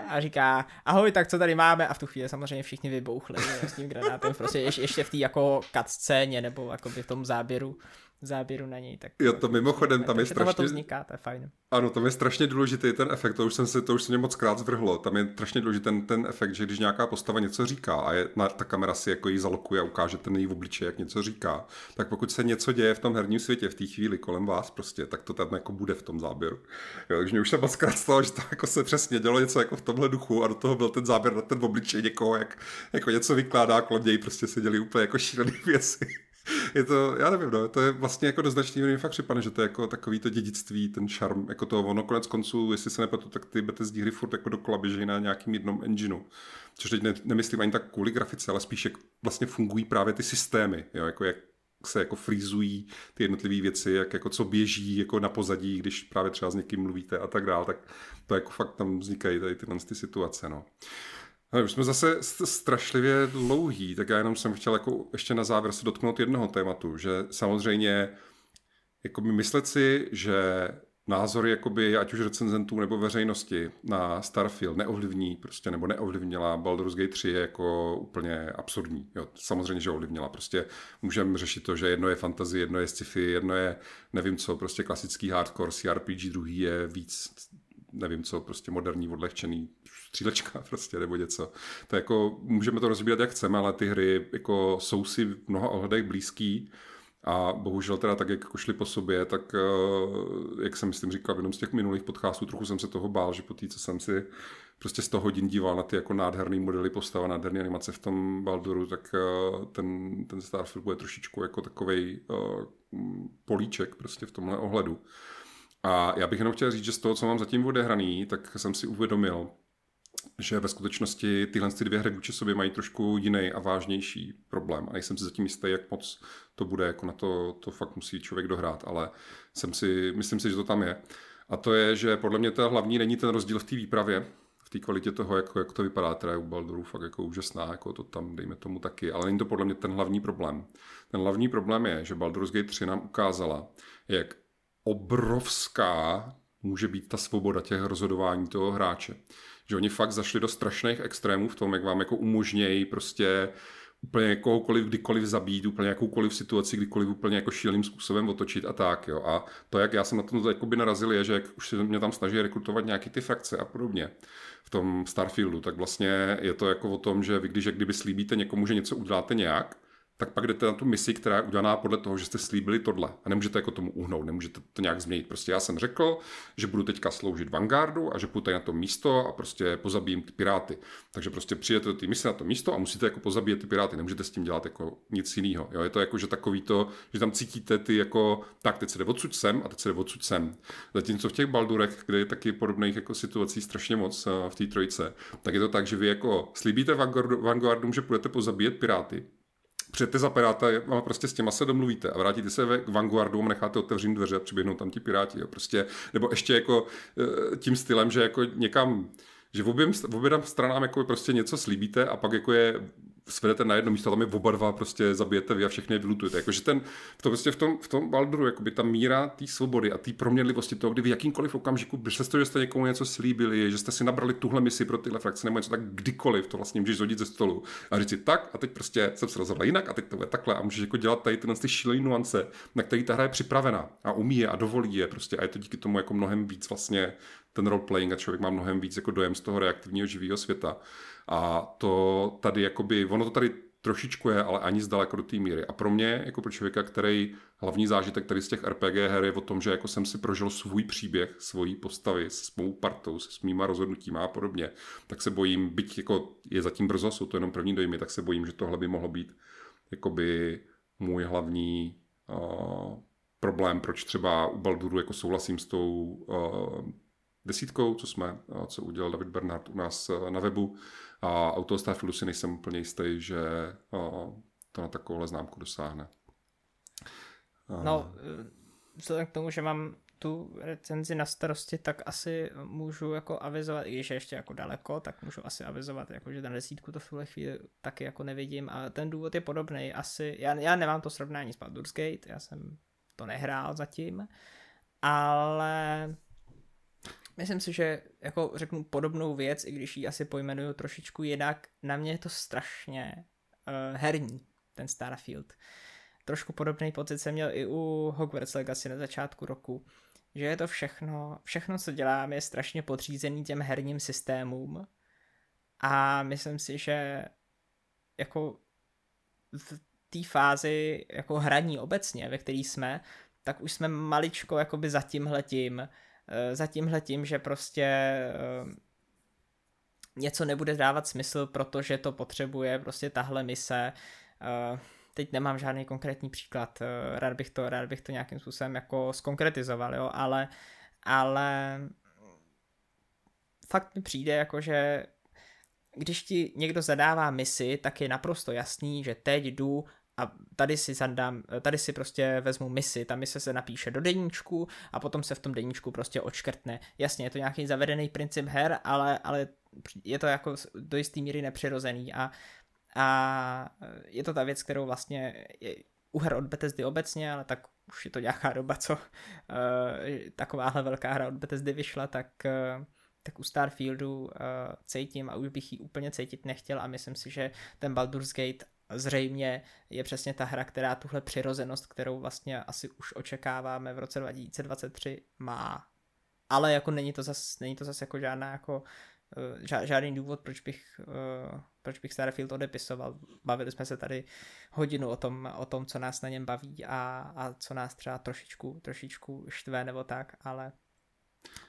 a říká, ahoj, tak co tady máme? A v tu chvíli samozřejmě všichni vybouchli s tím granátem, prostě ještě, v té jako cut scéně nebo jako v tom záběru záběru na něj. Tak jo, to mimochodem tam je strašně... to vzniká, to je fajn. Ano, tam je strašně důležitý ten efekt, to už jsem si, to už se mě moc krát zvrhlo. Tam je strašně důležitý ten, ten efekt, že když nějaká postava něco říká a je, na, ta kamera si jako jí zalokuje a ukáže ten její obličej, jak něco říká, tak pokud se něco děje v tom herním světě v té chvíli kolem vás prostě, tak to tam jako bude v tom záběru. Jo, takže mě už se moc krát stalo, že to jako se přesně dělo něco jako v tomhle duchu a do toho byl ten záběr na ten obličej někoho, jak jako něco vykládá kolem něj, prostě se děli úplně jako šílené věci je to, já nevím, no, to je vlastně jako do značný fakt připadne, že to je jako takový to dědictví, ten šarm, jako to ono konec konců, jestli se nepletu, tak ty Bethesda hry furt jako dokola běží na nějakým jednom engineu. Což teď ne, nemyslím ani tak kvůli grafice, ale spíš jak vlastně fungují právě ty systémy, jo, jako jak se jako frizují ty jednotlivé věci, jak jako co běží jako na pozadí, když právě třeba s někým mluvíte a tak dál, tak to jako fakt tam vznikají tady tyhle ty situace, no. Ale už jsme zase strašlivě dlouhý, tak já jenom jsem chtěl jako ještě na závěr se dotknout jednoho tématu, že samozřejmě jako myslet si, že názory jakoby, ať už recenzentů nebo veřejnosti na Starfield neovlivní prostě, nebo neovlivnila Baldur's Gate 3 je jako úplně absurdní. Jo, samozřejmě, že ovlivnila. Prostě můžeme řešit to, že jedno je fantasy, jedno je sci-fi, jedno je nevím co, prostě klasický hardcore, CRPG, druhý je víc nevím co, prostě moderní, odlehčený střílečka prostě nebo něco. To jako, můžeme to rozbírat jak chceme, ale ty hry jako jsou si v mnoha ohledech blízký a bohužel teda tak, jak jako šli po sobě, tak eh, jak jsem myslím říkal v jednom z těch minulých podcastů, trochu jsem se toho bál, že po té, co jsem si prostě 100 hodin díval na ty jako nádherný modely postava, nádherné animace v tom Balduru, tak eh, ten, ten Starfield bude trošičku jako takovej uh, políček prostě v tomhle ohledu. A já bych jenom chtěl říct, že z toho, co mám zatím odehraný, tak jsem si uvědomil, že ve skutečnosti tyhle ty dvě hry vůči sobě mají trošku jiný a vážnější problém. A nejsem si zatím jistý, jak moc to bude, jako na to, to fakt musí člověk dohrát, ale jsem si, myslím si, že to tam je. A to je, že podle mě to hlavní není ten rozdíl v té výpravě, v té kvalitě toho, jak, jak to vypadá, teda je u Balduru fakt jako úžasná, jako to tam dejme tomu taky, ale není to podle mě ten hlavní problém. Ten hlavní problém je, že Baldur's Gate 3 nám ukázala, jak obrovská může být ta svoboda těch rozhodování toho hráče. Že oni fakt zašli do strašných extrémů v tom, jak vám jako umožnějí prostě úplně kohokoliv, kdykoliv zabít, úplně jakoukoliv situaci, kdykoliv úplně jako šíleným způsobem otočit a tak, jo. A to, jak já jsem na tom jakoby narazil, je, že jak už se mě tam snaží rekrutovat nějaký ty frakce a podobně v tom Starfieldu, tak vlastně je to jako o tom, že vy když jak kdyby slíbíte někomu, že něco uděláte nějak, tak pak jdete na tu misi, která je udělaná podle toho, že jste slíbili tohle. A nemůžete jako tomu uhnout, nemůžete to nějak změnit. Prostě já jsem řekl, že budu teďka sloužit Vanguardu a že půjdu na to místo a prostě pozabijím ty piráty. Takže prostě přijete do té mise na to místo a musíte jako pozabíjet ty piráty. Nemůžete s tím dělat jako nic jiného. Je to jako, že takový to, že tam cítíte ty jako, tak teď se jde odsud sem a teď se jde odsud sem. Zatímco v těch Baldurech, kde je taky podobných jako situací strašně moc eh, v té trojce, tak je to tak, že vy jako slíbíte Vanguardu, že budete pozabíjet piráty přijete za Piráta a prostě s těma se domluvíte a vrátíte se k Vanguardu a necháte otevřít dveře a přiběhnou tam ti Piráti. Jo. Prostě, nebo ještě jako eh, tím stylem, že jako někam že v oběm, v oběm stranám jako prostě něco slíbíte a pak jako je svedete na jedno místo, tam je oba dva prostě zabijete vy a všechny je vylutujete. Jakože ten, v tom, prostě v tom, v tom Balduru, jakoby ta míra té svobody a té proměnlivosti toho, kdy v jakýmkoliv okamžiku, přesto, že jste někomu něco slíbili, že jste si nabrali tuhle misi pro tyhle frakce nebo něco, tak kdykoliv to vlastně můžeš hodit ze stolu a říct si tak a teď prostě jsem se rozhodl jinak a teď to bude takhle a můžeš jako dělat tady tyhle ty šílené nuance, na který ta hra je připravena a umí je a dovolí je prostě a je to díky tomu jako mnohem víc vlastně ten roleplaying a člověk má mnohem víc jako dojem z toho reaktivního živého světa. A to tady jakoby, ono to tady trošičku je, ale ani zdaleko do té míry. A pro mě, jako pro člověka, který hlavní zážitek tady z těch RPG her je o tom, že jako jsem si prožil svůj příběh, svojí postavy s mou partou, s mýma rozhodnutíma a podobně, tak se bojím, byť jako je zatím brzo, jsou to jenom první dojmy, tak se bojím, že tohle by mohlo být jakoby můj hlavní uh, problém, proč třeba u Balduru jako souhlasím s tou uh, desítkou, co jsme, uh, co udělal David Bernard u nás uh, na webu, a u toho Starfieldu si nejsem úplně jistý, že to na takovouhle známku dosáhne. No, vzhledem k tomu, že mám tu recenzi na starosti, tak asi můžu jako avizovat, i když je ještě jako daleko, tak můžu asi avizovat, jako že na desítku to v tuhle chvíli taky jako nevidím a ten důvod je podobný. Asi, já, já nemám to srovnání s Baldur's Gate, já jsem to nehrál zatím, ale myslím si, že jako řeknu podobnou věc, i když ji asi pojmenuju trošičku jinak, na mě je to strašně uh, herní, ten Starfield. Trošku podobný pocit jsem měl i u Hogwarts Legacy na začátku roku, že je to všechno, všechno, co dělám, je strašně podřízený těm herním systémům a myslím si, že jako v té fázi jako hraní obecně, ve které jsme, tak už jsme maličko jakoby za tímhletím, za tímhle tím, že prostě eh, něco nebude dávat smysl, protože to potřebuje prostě tahle mise. Eh, teď nemám žádný konkrétní příklad, rád bych to, rád bych to nějakým způsobem jako skonkretizoval, jo, ale, ale fakt mi přijde jako, že když ti někdo zadává misi, tak je naprosto jasný, že teď jdu a tady si zadám, tady si prostě vezmu misi, ta mise se napíše do deníčku a potom se v tom deníčku prostě odškrtne. Jasně, je to nějaký zavedený princip her, ale, ale je to jako do jisté míry nepřirozený a, a je to ta věc, kterou vlastně je, u her od Bethesdy obecně, ale tak už je to nějaká doba, co uh, takováhle velká hra od Bethesdy vyšla, tak uh, tak u Starfieldu uh, cítím a už bych ji úplně cítit nechtěl a myslím si, že ten Baldur's Gate zřejmě je přesně ta hra, která tuhle přirozenost, kterou vlastně asi už očekáváme v roce 2023 má. Ale jako není to zas, není to zas jako žádná jako eh, žádný důvod, proč bych, eh, proč bych Starfield odepisoval. Bavili jsme se tady hodinu o tom, o tom co nás na něm baví a, a co nás třeba trošičku, trošičku štve nebo tak, ale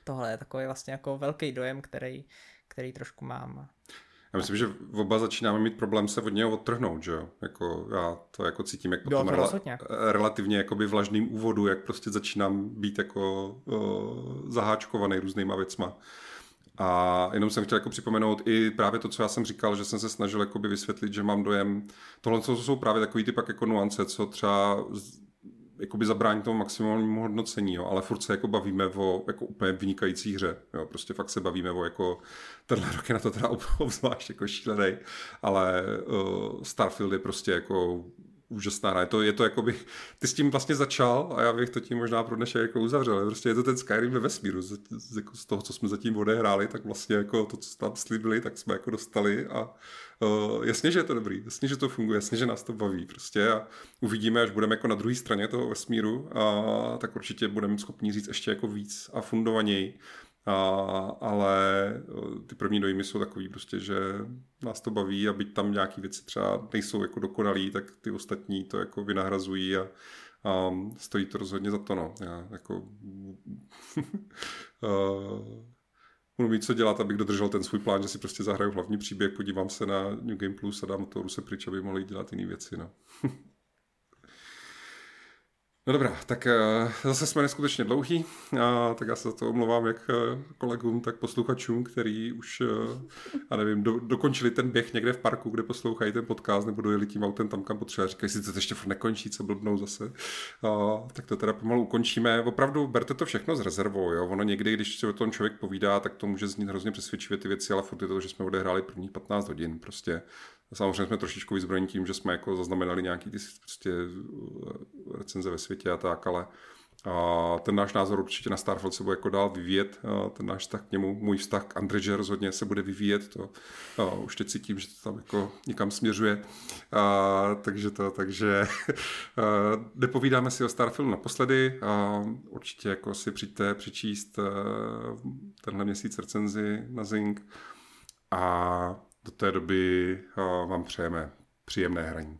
tohle je takový vlastně jako velký dojem, který, který trošku mám. Já myslím, že oba začínáme mít problém se od něho odtrhnout, že jo? Jako já to jako cítím jako tom rela- relativně jakoby vlažným úvodu, jak prostě začínám být jako uh, zaháčkovaný různýma věcma. A jenom jsem chtěl jako připomenout i právě to, co já jsem říkal, že jsem se snažil jakoby vysvětlit, že mám dojem, tohle jsou právě takový ty pak jako nuance, co třeba jakoby zabránit tomu maximálnímu hodnocení, jo, ale furt se jako bavíme o jako úplně vynikající hře. Jo, prostě fakt se bavíme o jako, tenhle rok je na to teda obzvlášť jako šílený, ale uh, Starfield je prostě jako úžasná hra. Je to, je to jakoby, ty s tím vlastně začal a já bych to tím možná pro dnešek jako uzavřel. Prostě je to ten Skyrim ve vesmíru. Z, z, jako z toho, co jsme zatím odehráli, tak vlastně jako to, co tam slíbili, tak jsme jako dostali a uh, jasně, že je to dobrý, jasně, že to funguje, jasně, že nás to baví prostě a uvidíme, až budeme jako na druhé straně toho vesmíru a tak určitě budeme schopni říct ještě jako víc a fundovaněji A, ale ty první dojmy jsou takový prostě, že nás to baví a byť tam nějaký věci třeba nejsou jako dokonalý, tak ty ostatní to jako vynahrazují a, a stojí to rozhodně za to, no. Já jako budu mít co dělat, abych dodržel ten svůj plán, že si prostě zahraju hlavní příběh, podívám se na New Game Plus a dám to se pryč, aby mohli dělat jiné věci. No. No dobrá, tak uh, zase jsme neskutečně dlouhý, uh, tak já se za to omlouvám jak uh, kolegům, tak posluchačům, který už, uh, já nevím, do, dokončili ten běh někde v parku, kde poslouchají ten podcast, nebo dojeli tím autem tam, kam potřeba. Říkají si, to ještě furt nekončí, co blbnou zase. Uh, tak to teda pomalu ukončíme. Opravdu berte to všechno s rezervou, jo. Ono někdy, když se o tom člověk povídá, tak to může znít hrozně přesvědčivě ty věci, ale furt je to, že jsme odehráli první 15 hodin. Prostě Samozřejmě jsme trošičku vyzbrojeni tím, že jsme jako zaznamenali nějaký ty prostě eh, recenze ve světě a tak, ale a ten náš názor určitě na Starfield se bude jako dál vyvíjet, a ten náš vztah k němu, můj vztah k Andreže rozhodně se bude vyvíjet, to a už teď cítím, že to tam jako někam směřuje, a, takže to, takže a, nepovídáme si o Starfieldu naposledy, a určitě jako si přijďte přečíst a, tenhle měsíc recenzi na Zing a do té doby vám přejeme příjemné hraní.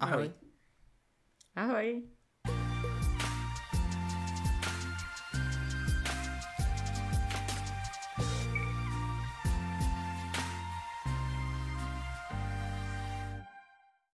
Ahoj. Ahoj.